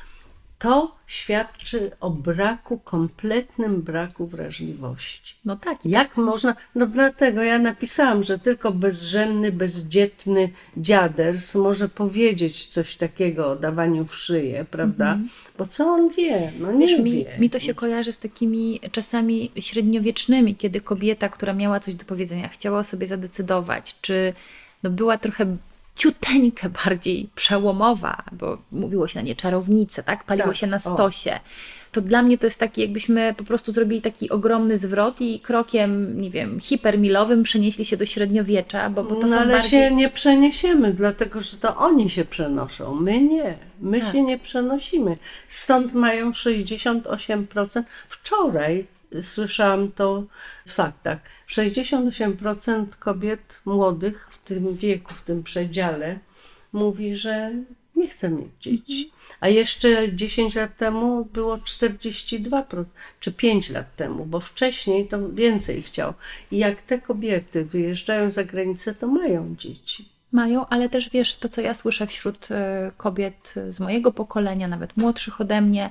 to świadczy o braku, kompletnym braku wrażliwości. No tak, Jak można? No dlatego ja napisałam, że tylko bezżenny, bezdzietny dziaders może powiedzieć coś takiego o dawaniu w szyję, prawda? Bo co on wie? No nie Wiesz, mi, wie. mi to się kojarzy z takimi czasami średniowiecznymi, kiedy kobieta, która miała coś do powiedzenia, chciała o sobie zadecydować, czy no była trochę ciuteńkę bardziej przełomowa, bo mówiło się na nie czarownice, tak? Paliło Tak, się na o. stosie. To dla mnie to jest taki, jakbyśmy po prostu zrobili taki ogromny zwrot i krokiem, nie wiem, hipermilowym przenieśli się do średniowiecza, bo, bo to no są ale bardziej... się nie przeniesiemy, dlatego że to oni się przenoszą. My nie. My Tak. się nie przenosimy. Stąd mają 68%. Wczoraj słyszałam to w faktach. 68% kobiet młodych w tym wieku, w tym przedziale mówi, że nie chce mieć dzieci. A jeszcze 10 lat temu było 42%, czy 5 lat temu, bo wcześniej to więcej chciał. I jak te kobiety wyjeżdżają za granicę, to mają dzieci. Mają, ale też wiesz, to co ja słyszę wśród e, kobiet z mojego pokolenia, nawet młodszych ode mnie,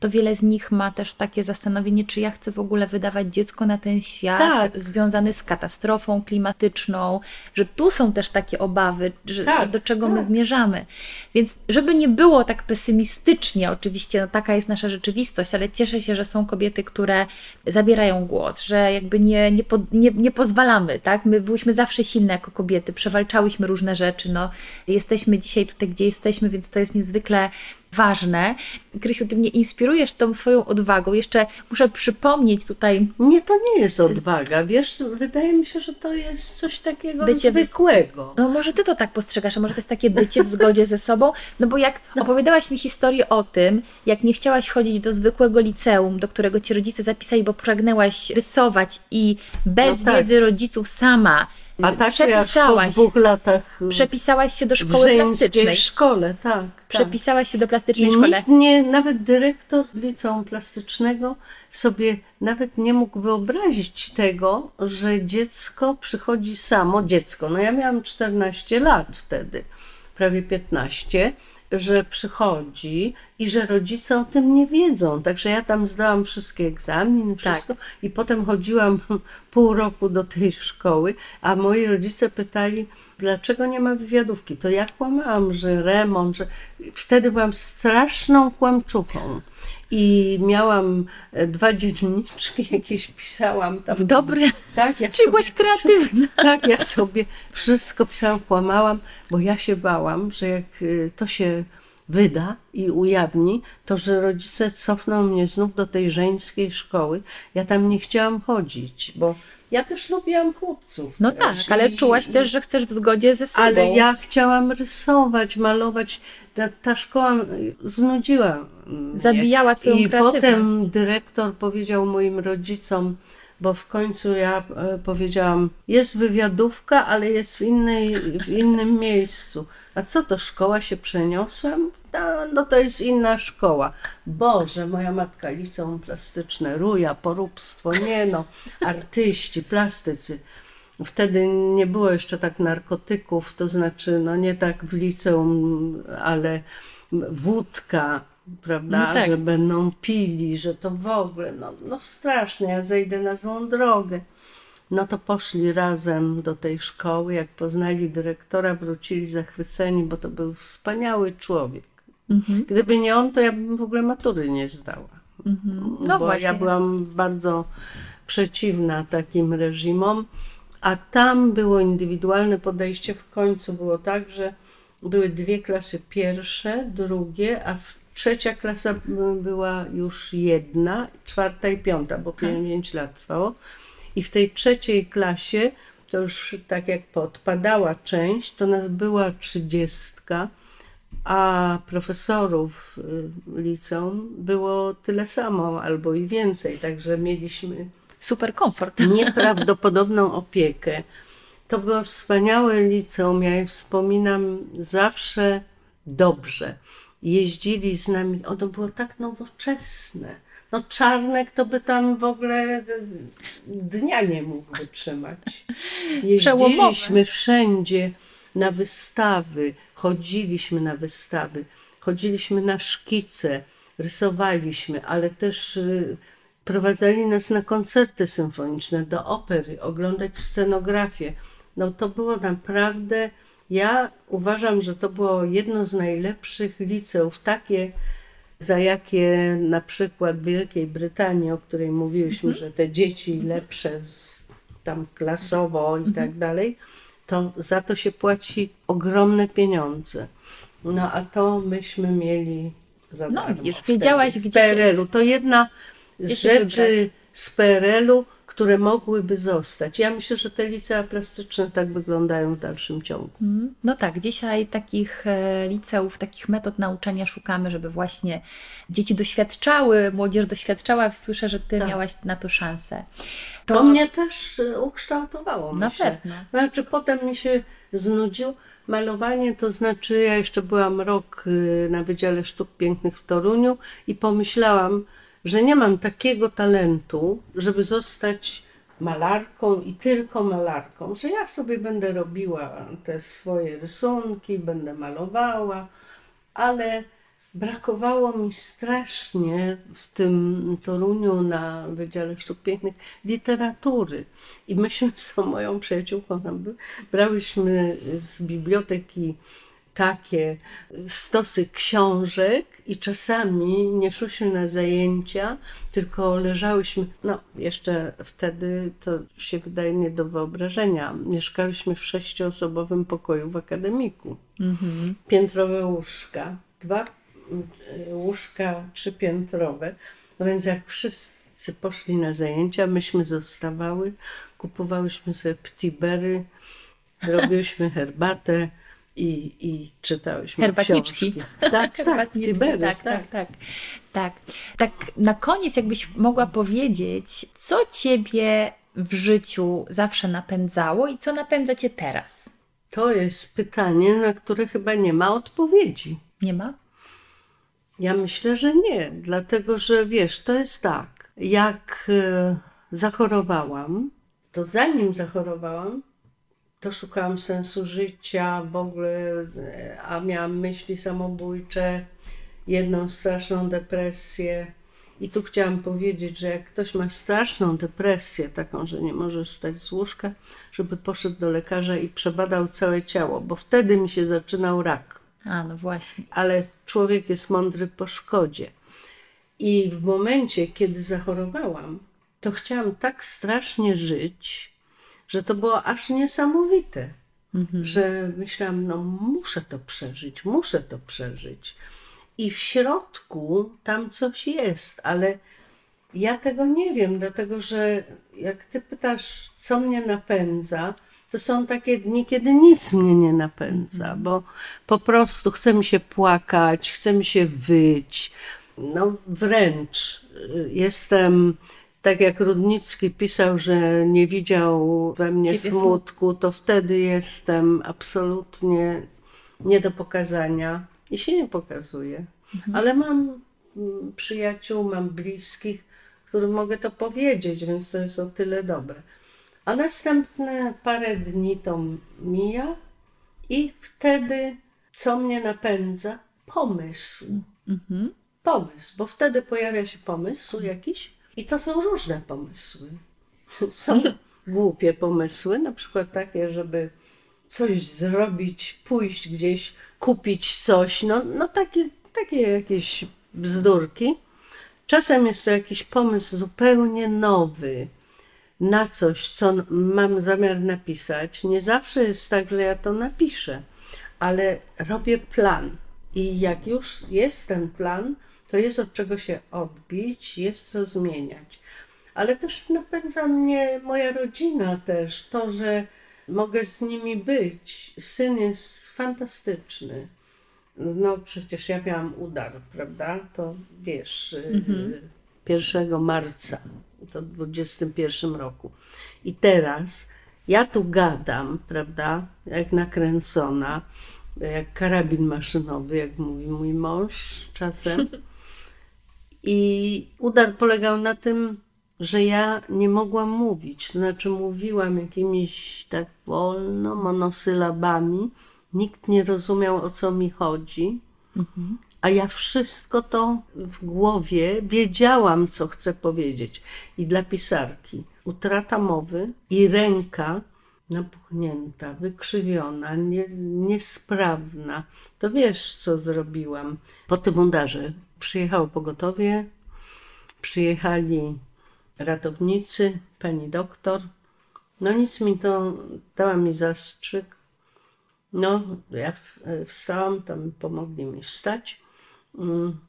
to wiele z nich ma też takie zastanowienie, czy ja chcę w ogóle wydawać dziecko na ten świat Tak. związany z katastrofą klimatyczną, że tu są też takie obawy, że, Tak, do czego my tak. zmierzamy. Więc żeby nie było tak pesymistycznie, oczywiście no, taka jest nasza rzeczywistość, ale cieszę się, że są kobiety, które zabierają głos, że jakby nie, nie, po, nie, nie pozwalamy, tak? My byłyśmy zawsze silne jako kobiety, przewalczałyśmy różne rzeczy, no jesteśmy dzisiaj tutaj, gdzie jesteśmy, więc to jest niezwykle ważne. Krysiu, ty mnie inspirujesz tą swoją odwagą. Jeszcze muszę przypomnieć tutaj Nie, to nie jest odwaga. Wiesz, wydaje mi się, że to jest coś takiego Bycie w- zwykłego. No może ty to tak postrzegasz, a może to jest takie bycie w zgodzie ze sobą? No bo jak opowiadałaś mi historię o tym, jak nie chciałaś chodzić do zwykłego liceum, do którego ci rodzice zapisali, bo pragnęłaś rysować i bez No tak. wiedzy rodziców sama A tak aż po przepisałaś, dwóch latach przepisałaś się do w szkoły plastycznej. żeńskiej szkole, tak. tak. Przepisałaś się do plastycznej I szkole. nikt nie, nawet dyrektor liceum plastycznego sobie nawet nie mógł wyobrazić tego, że dziecko przychodzi samo, dziecko, no ja miałam 14 lat wtedy, prawie 15, że przychodzi i że rodzice o tym nie wiedzą. Także ja tam zdałam wszystkie egzaminy, Tak. wszystko i potem chodziłam pół roku do tej szkoły, a moi rodzice pytali, dlaczego nie ma wywiadówki? To ja kłamałam, że remont, że wtedy byłam straszną kłamczuką. I miałam e, dwa dzienniczki, jakieś pisałam tam. Dobre. Tak, ja Czyli byłaś kreatywna. Tak, ja sobie wszystko pisałam, kłamałam, bo ja się bałam, że jak y, to się wyda i ujawni, to że rodzice cofną mnie znów do tej żeńskiej szkoły. Ja tam nie chciałam chodzić, bo ja też lubiłam chłopców. No też. tak, ale I- czułaś też, że chcesz w zgodzie ze sobą. ale ja chciałam rysować, malować. Ta, ta szkoła znudziła mnie. Zabijała twoją I kreatywność. potem dyrektor powiedział moim rodzicom, bo w końcu ja e, powiedziałam, jest wywiadówka, ale jest w, innej, w innym miejscu. A co to, szkoła się przeniosłem? No, no to jest inna szkoła. Boże, moja matka, liceum plastyczne, ruja, poróbstwo, nie no, artyści, plastycy. Wtedy nie było jeszcze tak narkotyków, to znaczy, no nie tak w liceum, ale wódka, prawda, No tak. że będą pili, że to w ogóle, no, no strasznie, ja zejdę na złą drogę. No to poszli razem do tej szkoły, jak poznali dyrektora, wrócili zachwyceni, bo to był wspaniały człowiek. Mhm. Gdyby nie on, to ja bym w ogóle matury nie zdała. No bo właśnie. ja byłam bardzo przeciwna takim reżimom, a tam było indywidualne podejście. W końcu było tak, że były dwie klasy pierwsze, drugie, a trzecia klasa była już jedna, czwarta i piąta, bo pięć lat trwało. I w tej trzeciej klasie, to już tak jak podpadała część, to nas była trzydziestka, a profesorów y, liceum było tyle samo albo i więcej, także mieliśmy Super komfort. nieprawdopodobną opiekę. To było wspaniałe liceum, ja je wspominam zawsze dobrze. Jeździli z nami, ono było tak nowoczesne. No Czarnek to by tam w ogóle dnia nie mógł wytrzymać. Jeździliśmy wszędzie na wystawy, chodziliśmy na wystawy, chodziliśmy na szkice, rysowaliśmy, ale też y, prowadzali nas na koncerty symfoniczne, do opery, oglądać scenografię. No to było naprawdę, ja uważam, że to było jedno z najlepszych liceów, takie za jakie na przykład w Wielkiej Brytanii, o której mówiłyśmy, że te dzieci lepsze z, tam klasowo i tak dalej, to za to się płaci ogromne pieniądze. No a to myśmy mieli za No, widzisz, wiedziałaś, w widzicie- PRL-u. To jedna z rzeczy wybrać. z PRL-u, które mogłyby zostać. Ja myślę, że te licea plastyczne tak wyglądają w dalszym ciągu. Mm, No tak, dzisiaj takich e, liceów, takich metod nauczania szukamy, żeby właśnie dzieci doświadczały, młodzież doświadczała. Słyszę, że Ty Tak. miałaś na to szansę. To, mnie też e, ukształtowało. Na myślę. pewno. Znaczy, potem mi się znudził malowanie, to znaczy ja jeszcze byłam rok y, na Wydziale Sztuk Pięknych w Toruniu i pomyślałam, że nie mam takiego talentu, żeby zostać malarką i tylko malarką, że ja sobie będę robiła te swoje rysunki, będę malowała, ale brakowało mi strasznie w tym Toruniu na Wydziale Sztuk Pięknych literatury. I myśmy z moją przyjaciółką brałyśmy z biblioteki takie stosy książek i czasami nie szłyśmy na zajęcia, tylko leżałyśmy, no jeszcze wtedy to się wydaje nie do wyobrażenia, mieszkałyśmy w sześcioosobowym pokoju w akademiku Mhm. piętrowe łóżka, dwa łóżka trzypiętrowe. No więc jak wszyscy poszli na zajęcia, myśmy zostawały, kupowałyśmy sobie ptibery, robiłyśmy herbatę i, i czytałyśmy Herbatniczki. książki. Tak, tak, ptibery, tak, tak, tak, tak. Tak na koniec jakbyś mogła powiedzieć, co Ciebie w życiu zawsze napędzało i co napędza Cię teraz? To jest pytanie, na które chyba nie ma odpowiedzi. Nie ma? Ja myślę, że nie, dlatego że wiesz, to jest tak. Jak e, zachorowałam, to zanim zachorowałam, to szukałam sensu życia, w ogóle, e, a miałam myśli samobójcze, jedną straszną depresję I tu chciałam powiedzieć, że jak ktoś ma straszną depresję, taką, że nie może wstać z łóżka, żeby poszedł do lekarza i przebadał całe ciało, bo wtedy mi się zaczynał rak. A, no właśnie. Ale człowiek jest mądry po szkodzie. I w momencie, kiedy zachorowałam, to chciałam tak strasznie żyć, że to było aż niesamowite. Mhm. Że myślałam, no muszę to przeżyć, muszę to przeżyć. I w środku tam coś jest, ale ja tego nie wiem, dlatego że jak ty pytasz, co mnie napędza, to są takie dni, kiedy nic mnie nie napędza, mhm. bo po prostu chce mi się płakać, chce mi się wyć. No wręcz y, jestem, tak jak Rudnicki pisał, że nie widział we mnie Ciebie smutku, to wtedy jestem absolutnie nie do pokazania i się nie pokazuje. Mhm. Ale mam mm, przyjaciół, mam bliskich, którym mogę to powiedzieć, więc to jest o tyle dobre. A następne parę dni to mija i wtedy co mnie napędza? Pomysł. Mhm. Pomysł, bo wtedy pojawia się pomysł jakiś i to są różne pomysły. Są głupie pomysły, na przykład takie, żeby coś zrobić, pójść gdzieś, kupić coś, no, no takie, takie jakieś bzdurki. Czasem jest to jakiś pomysł zupełnie nowy na coś, co mam zamiar napisać. Nie zawsze jest tak, że ja to napiszę, ale robię plan. I jak już jest ten plan, to jest od czego się odbić, jest co zmieniać. Ale też napędza mnie moja rodzina też, to, że mogę z nimi być. Syn jest fantastyczny. No przecież ja miałam udar, prawda? To wiesz, mhm. 1 marca, to w 21 roku. I teraz ja tu gadam, prawda, jak nakręcona, jak karabin maszynowy, jak mówi mój mąż czasem. I udar polegał na tym, że ja nie mogłam mówić. To znaczy mówiłam jakimiś tak wolno, monosylabami. Nikt nie rozumiał, o co mi chodzi. Mhm. A ja wszystko to w głowie wiedziałam, co chcę powiedzieć. I dla pisarki utrata mowy i ręka napuchnięta, wykrzywiona, nie, niesprawna. To wiesz, co zrobiłam. Po tym udarze przyjechało pogotowie, przyjechali ratownicy, pani doktor. No nic mi to, dała mi zastrzyk. No, ja wstałam, tam pomogli mi wstać mm,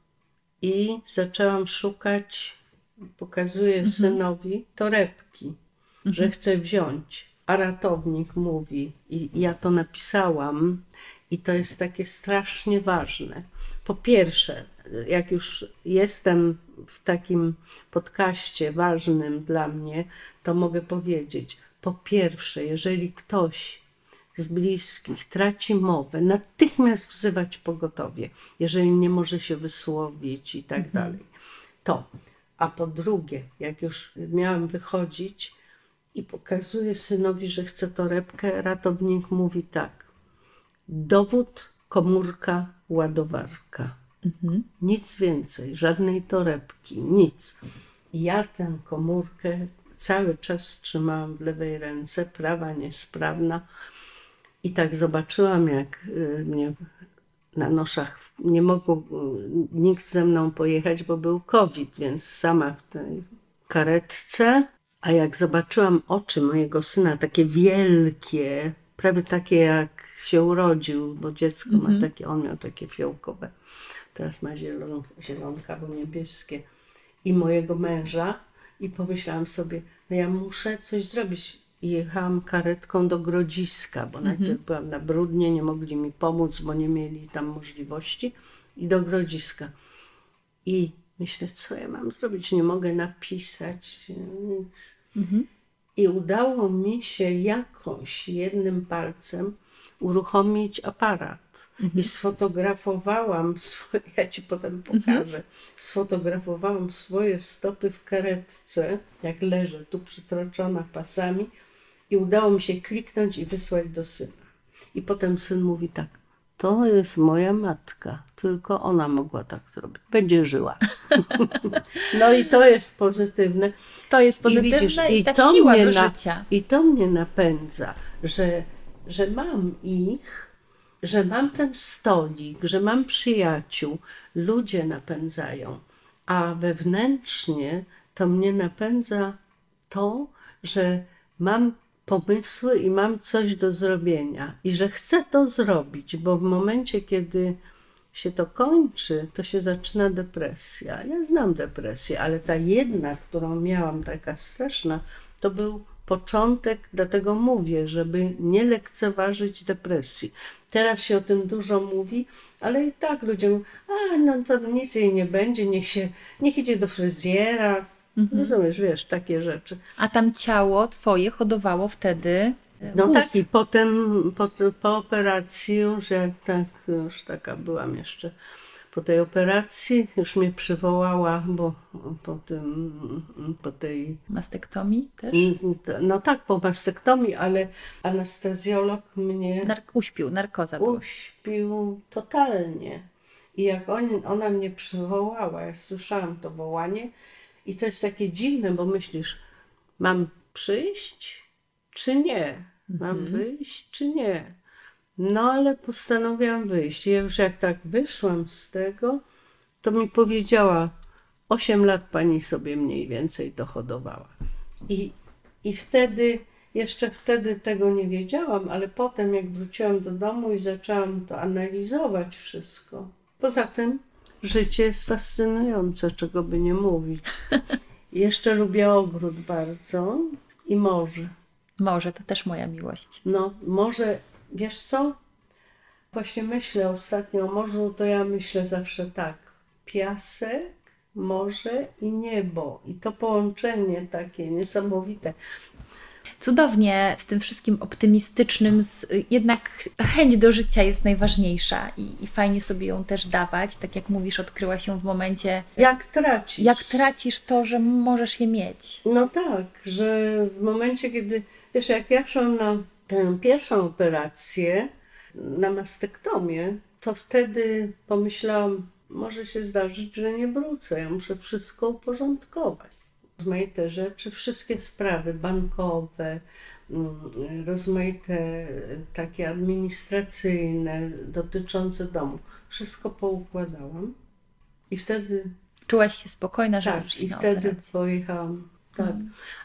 i zaczęłam szukać, pokazuję mhm. synowi torebki, mhm. że chcę wziąć. A ratownik mówi, i ja to napisałam, i to jest takie strasznie ważne. Po pierwsze, jak już jestem w takim podcaście ważnym dla mnie, to mogę powiedzieć: po pierwsze, jeżeli ktoś z bliskich traci mowę, natychmiast wzywać pogotowie, jeżeli nie może się wysłowić i tak mhm. dalej. To. A po drugie, jak już miałam wychodzić i pokazuję synowi, że chcę torebkę, ratownik mówi tak: dowód, komórka, ładowarka. Mhm. Nic więcej, żadnej torebki, nic. Ja tę komórkę cały czas trzymałam w lewej ręce, prawa niesprawna. I tak zobaczyłam, jak y, mnie na noszach nie mogło y, nikt ze mną pojechać, bo był COVID, więc sama w tej karetce. A jak zobaczyłam oczy mojego syna, takie wielkie, prawie takie jak się urodził, bo dziecko ma mhm. takie, on miał takie fiołkowe teraz ma zielon, bo niebieskie, i mojego męża. I pomyślałam sobie, no ja muszę coś zrobić. I jechałam karetką do Grodziska, bo mhm. najpierw byłam na Brudnie, nie mogli mi pomóc, bo nie mieli tam możliwości. I do Grodziska. I myślę, co ja mam zrobić? Nie mogę napisać nic. Mhm. I udało mi się jakoś jednym palcem uruchomić aparat. Mhm. I sfotografowałam, swoje, ja ci potem mhm. pokażę, mhm. sfotografowałam swoje stopy w karetce, jak leżę tu przytroczona pasami i udało mi się kliknąć i wysłać do syna. I potem syn mówi tak, to jest moja matka. Tylko ona mogła tak zrobić. Będzie żyła. no i to jest pozytywne. To jest pozytywne i, widzisz, i, i ta siła do na, życia. I to mnie napędza, że, że mam ich, że mam ten stolik, że mam przyjaciół. Ludzie napędzają. A wewnętrznie to mnie napędza to, że mam pomysły i mam coś do zrobienia i że chcę to zrobić, bo w momencie, kiedy się to kończy, to się zaczyna depresja. Ja znam depresję, ale ta jedna, którą miałam, taka straszna, to był początek, dlatego mówię, żeby nie lekceważyć depresji. Teraz się o tym dużo mówi, ale i tak ludzie mówią, a no to nic jej nie będzie, niech się, niech idzie do fryzjera, Mhm. Rozumiesz, wiesz, takie rzeczy. A tam ciało twoje hodowało wtedy e, no tak, i potem po, po operacji już jak tak, już taka byłam jeszcze, po tej operacji już mnie przywołała, bo po tym, po tej... Mastektomii też? No tak, po mastektomii, ale anestezjolog mnie... Nark uśpił, narkoza była. Uśpił totalnie. I jak on, ona mnie przywołała, ja słyszałam to wołanie, i to jest takie dziwne, bo myślisz, mam przyjść czy nie? Mam mhm. wyjść czy nie? No ale postanowiłam wyjść. I już jak tak wyszłam z tego, to mi powiedziała, 8 lat pani sobie mniej więcej dochodowała. I, I wtedy, jeszcze wtedy tego nie wiedziałam, ale potem jak wróciłam do domu i zaczęłam to analizować wszystko. Poza tym Życie jest fascynujące, czego by nie mówić. Jeszcze lubię ogród bardzo i morze. Morze to też moja miłość. No, morze, wiesz co? Właśnie myślę ostatnio o morzu, to ja myślę zawsze tak. Piasek, morze i niebo. I to połączenie takie niesamowite cudownie z tym wszystkim optymistycznym, z, jednak ta chęć do życia jest najważniejsza i, i, fajnie sobie ją też dawać. Tak jak mówisz, odkryła się w momencie. Jak tracisz. Jak tracisz to, że możesz je mieć. No tak, że w momencie, kiedy. Wiesz, jak ja szłam na tę pierwszą operację, na mastektomię, to wtedy pomyślałam, może się zdarzyć, że nie wrócę. Ja muszę wszystko uporządkować rozmaite rzeczy, wszystkie sprawy bankowe, mm, rozmaite takie administracyjne dotyczące domu. Wszystko poukładałam i wtedy. Czułaś się spokojna, że tak, i wtedy operację. pojechałam. Tak,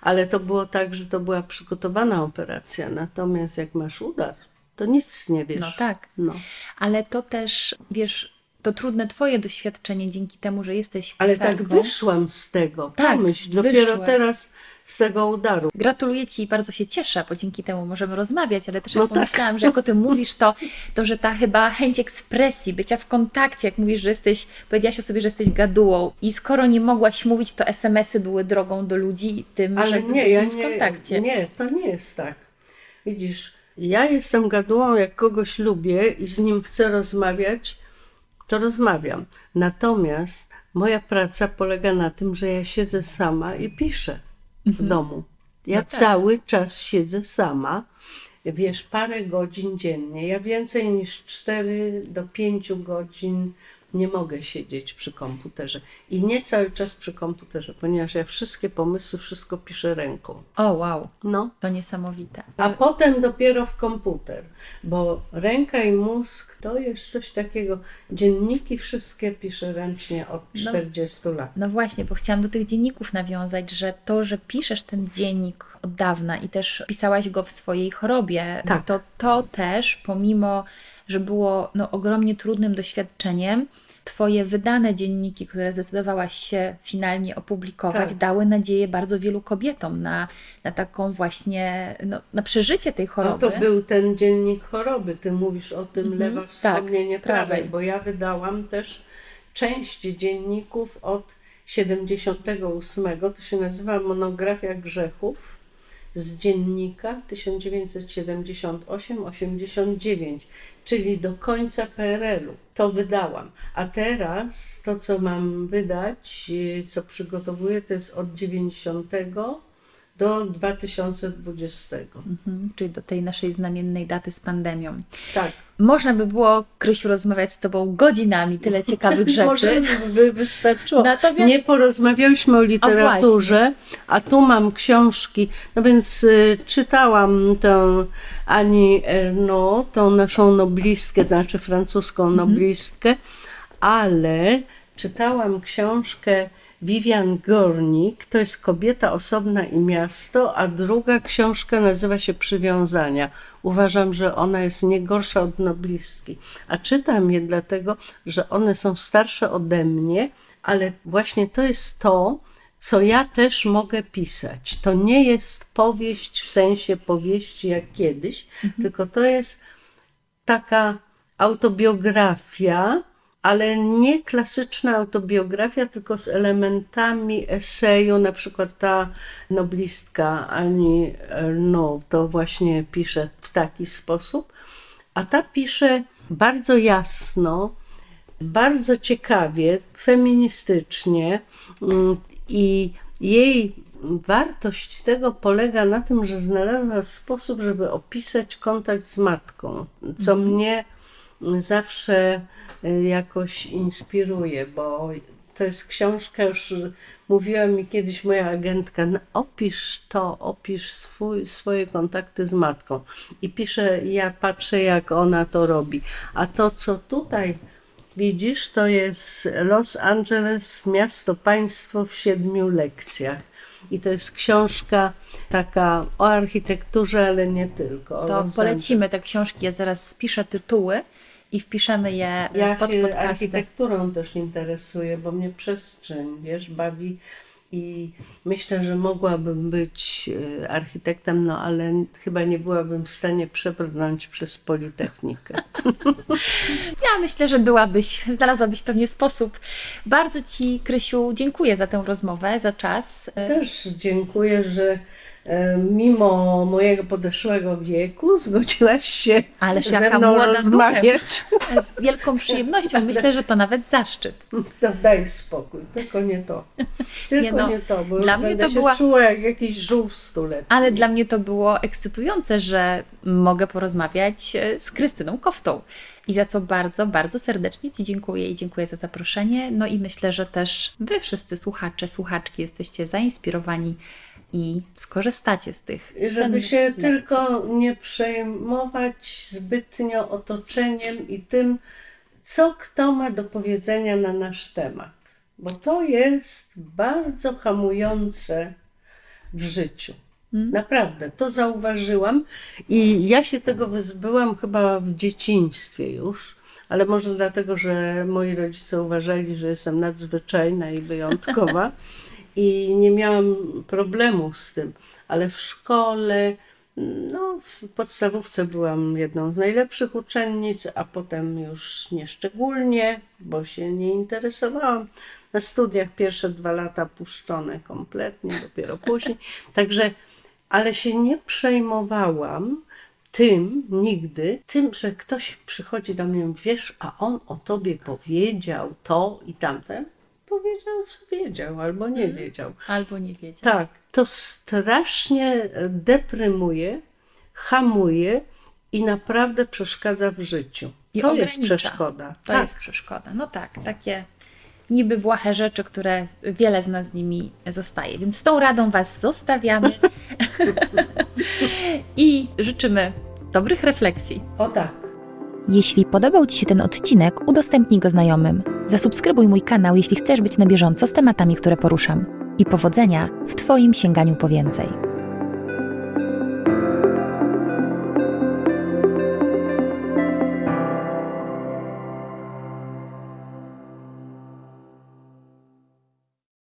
ale to było tak, że to była przygotowana operacja. Natomiast jak masz udar, to nic nie wiesz. No tak. No. Ale to też, wiesz, to trudne Twoje doświadczenie dzięki temu, że jesteś pisarką. Ale tak wyszłam z tego. Tak, Pomyśl, dopiero wyszłaś. teraz z tego udaru. Gratuluję Ci i bardzo się cieszę, bo dzięki temu możemy rozmawiać, ale też jak no tak. pomyślałam, że jak o tym mówisz, to, to, że ta chyba chęć ekspresji, bycia w kontakcie, jak mówisz, że jesteś, powiedziałaś o sobie, że jesteś gadułą i skoro nie mogłaś mówić, to SMS-y były drogą do ludzi tym, ale żeby nie, ja w kontakcie. Nie, to nie jest tak. Widzisz, ja jestem gadułą, jak kogoś lubię i z nim chcę rozmawiać, to rozmawiam. Natomiast moja praca polega na tym, że ja siedzę sama i piszę w mhm. domu. Ja no tak. cały czas siedzę sama, wiesz, parę godzin dziennie. Ja więcej niż 4 do 5 godzin nie mogę siedzieć przy komputerze. I nie cały czas przy komputerze, ponieważ ja wszystkie pomysły, wszystko piszę ręką. O, wow. No. To niesamowite. A potem dopiero w komputer, bo ręka i mózg to jest coś takiego. Dzienniki wszystkie piszę ręcznie od 40 no, lat. No właśnie, bo chciałam do tych dzienników nawiązać, że to, że piszesz ten dziennik od dawna i też pisałaś go w swojej chorobie, tak. to to też pomimo że było no, ogromnie trudnym doświadczeniem, Twoje wydane dzienniki, które zdecydowałaś się finalnie opublikować, tak. dały nadzieję bardzo wielu kobietom na, na taką właśnie, no, na przeżycie tej choroby. No to był ten dziennik choroby, ty mówisz o tym mhm. lewa wspomnienie tak, prawej, prawej, bo ja wydałam też część dzienników od 78, to się nazywa monografia grzechów z dziennika 1978-89, czyli do końca PRL-u. To wydałam. A teraz to, co mam wydać, co przygotowuję, to jest od 90 do 2020. Mhm, czyli do tej naszej znamiennej daty z pandemią. Tak. Można by było, Krysiu, rozmawiać z Tobą godzinami, tyle ciekawych rzeczy. Może by wystarczyło. Natomiast- Nie porozmawialiśmy o literaturze, a, tu mam książki. No więc y, czytałam tę Ani Ernaux, tą naszą noblistkę, to znaczy francuską noblistkę, ale czytałam książkę Vivian Gornik, to jest Kobieta, osobna i miasto, a druga książka nazywa się Przywiązania. Uważam, że ona jest nie gorsza od noblistki, a czytam je dlatego, że one są starsze ode mnie, ale właśnie to jest to, co ja też mogę pisać. To nie jest powieść w sensie powieści jak kiedyś, tylko to jest taka autobiografia, ale nie klasyczna autobiografia, tylko z elementami eseju, na przykład ta noblistka Ani Ernaux to właśnie pisze w taki sposób, a ta pisze bardzo jasno, bardzo ciekawie, feministycznie mm, i jej wartość tego polega na tym, że znalazła sposób, żeby opisać kontakt z matką, co mnie zawsze jakoś inspiruje, bo to jest książka, już mówiła mi kiedyś moja agentka, "No, opisz to, opisz swój, swoje kontakty z matką. I pisze, ja patrzę jak ona to robi. A to, co tutaj widzisz, to jest Los Angeles, miasto, państwo w siedmiu lekcjach. I to jest książka taka o architekturze, ale nie tylko. To polecimy te książki. Ja zaraz spiszę tytuły i wpiszemy je Ja pod się podcastem. architekturą też interesuję, bo mnie przestrzeń, wiesz, bawi i myślę, że mogłabym być e, architektem, no ale chyba nie byłabym w stanie przebrnąć przez Politechnikę. Ja myślę, że byłabyś, znalazłabyś pewnie sposób. Bardzo Ci, Krysiu, dziękuję za tę rozmowę, za czas. Też dziękuję, że mimo mojego podeszłego wieku zgodziłaś się Ależ ze mną rozmawiać. Z wielką przyjemnością. Myślę, że to nawet zaszczyt. No, daj spokój, tylko nie to. Tylko Nie nie, no, to, bo dla mnie to się była- czuła jak jakiś żółw stuletni. Ale dla mnie to było ekscytujące, że mogę porozmawiać e, z Krystyną Koftą. I za co bardzo, bardzo serdecznie Ci dziękuję i dziękuję za zaproszenie. No i myślę, że też Wy wszyscy słuchacze, słuchaczki jesteście zainspirowani i skorzystacie z tych. Żeby się lekcji. tylko nie przejmować zbytnio otoczeniem i tym, co kto ma do powiedzenia na nasz temat. Bo to jest bardzo hamujące w życiu. Naprawdę, to zauważyłam i ja się tego wyzbyłam chyba w dzieciństwie już, ale może dlatego, że moi rodzice uważali, że jestem nadzwyczajna i wyjątkowa i nie miałam problemu z tym, ale w szkole, no w podstawówce byłam jedną z najlepszych uczennic, a potem już nieszczególnie, bo się nie interesowałam. Na studiach pierwsze dwa lata puszczone kompletnie, dopiero później. Także, ale się nie przejmowałam tym nigdy, tym, że ktoś przychodzi do mnie, wiesz, a on o tobie powiedział to i tamte. Powiedział, co wiedział, albo nie wiedział. Albo nie wiedział. Tak, to strasznie deprymuje, hamuje i naprawdę przeszkadza w życiu. I to jest ogranicza. przeszkoda. To tak. jest przeszkoda. No tak, takie niby błahe rzeczy, które wiele z nas z nimi zostaje. Więc z tą radą Was zostawiamy i życzymy dobrych refleksji. O tak. Jeśli podobał Ci się ten odcinek, udostępnij go znajomym. Zasubskrybuj mój kanał, jeśli chcesz być na bieżąco z tematami, które poruszam. I powodzenia w Twoim sięganiu po więcej.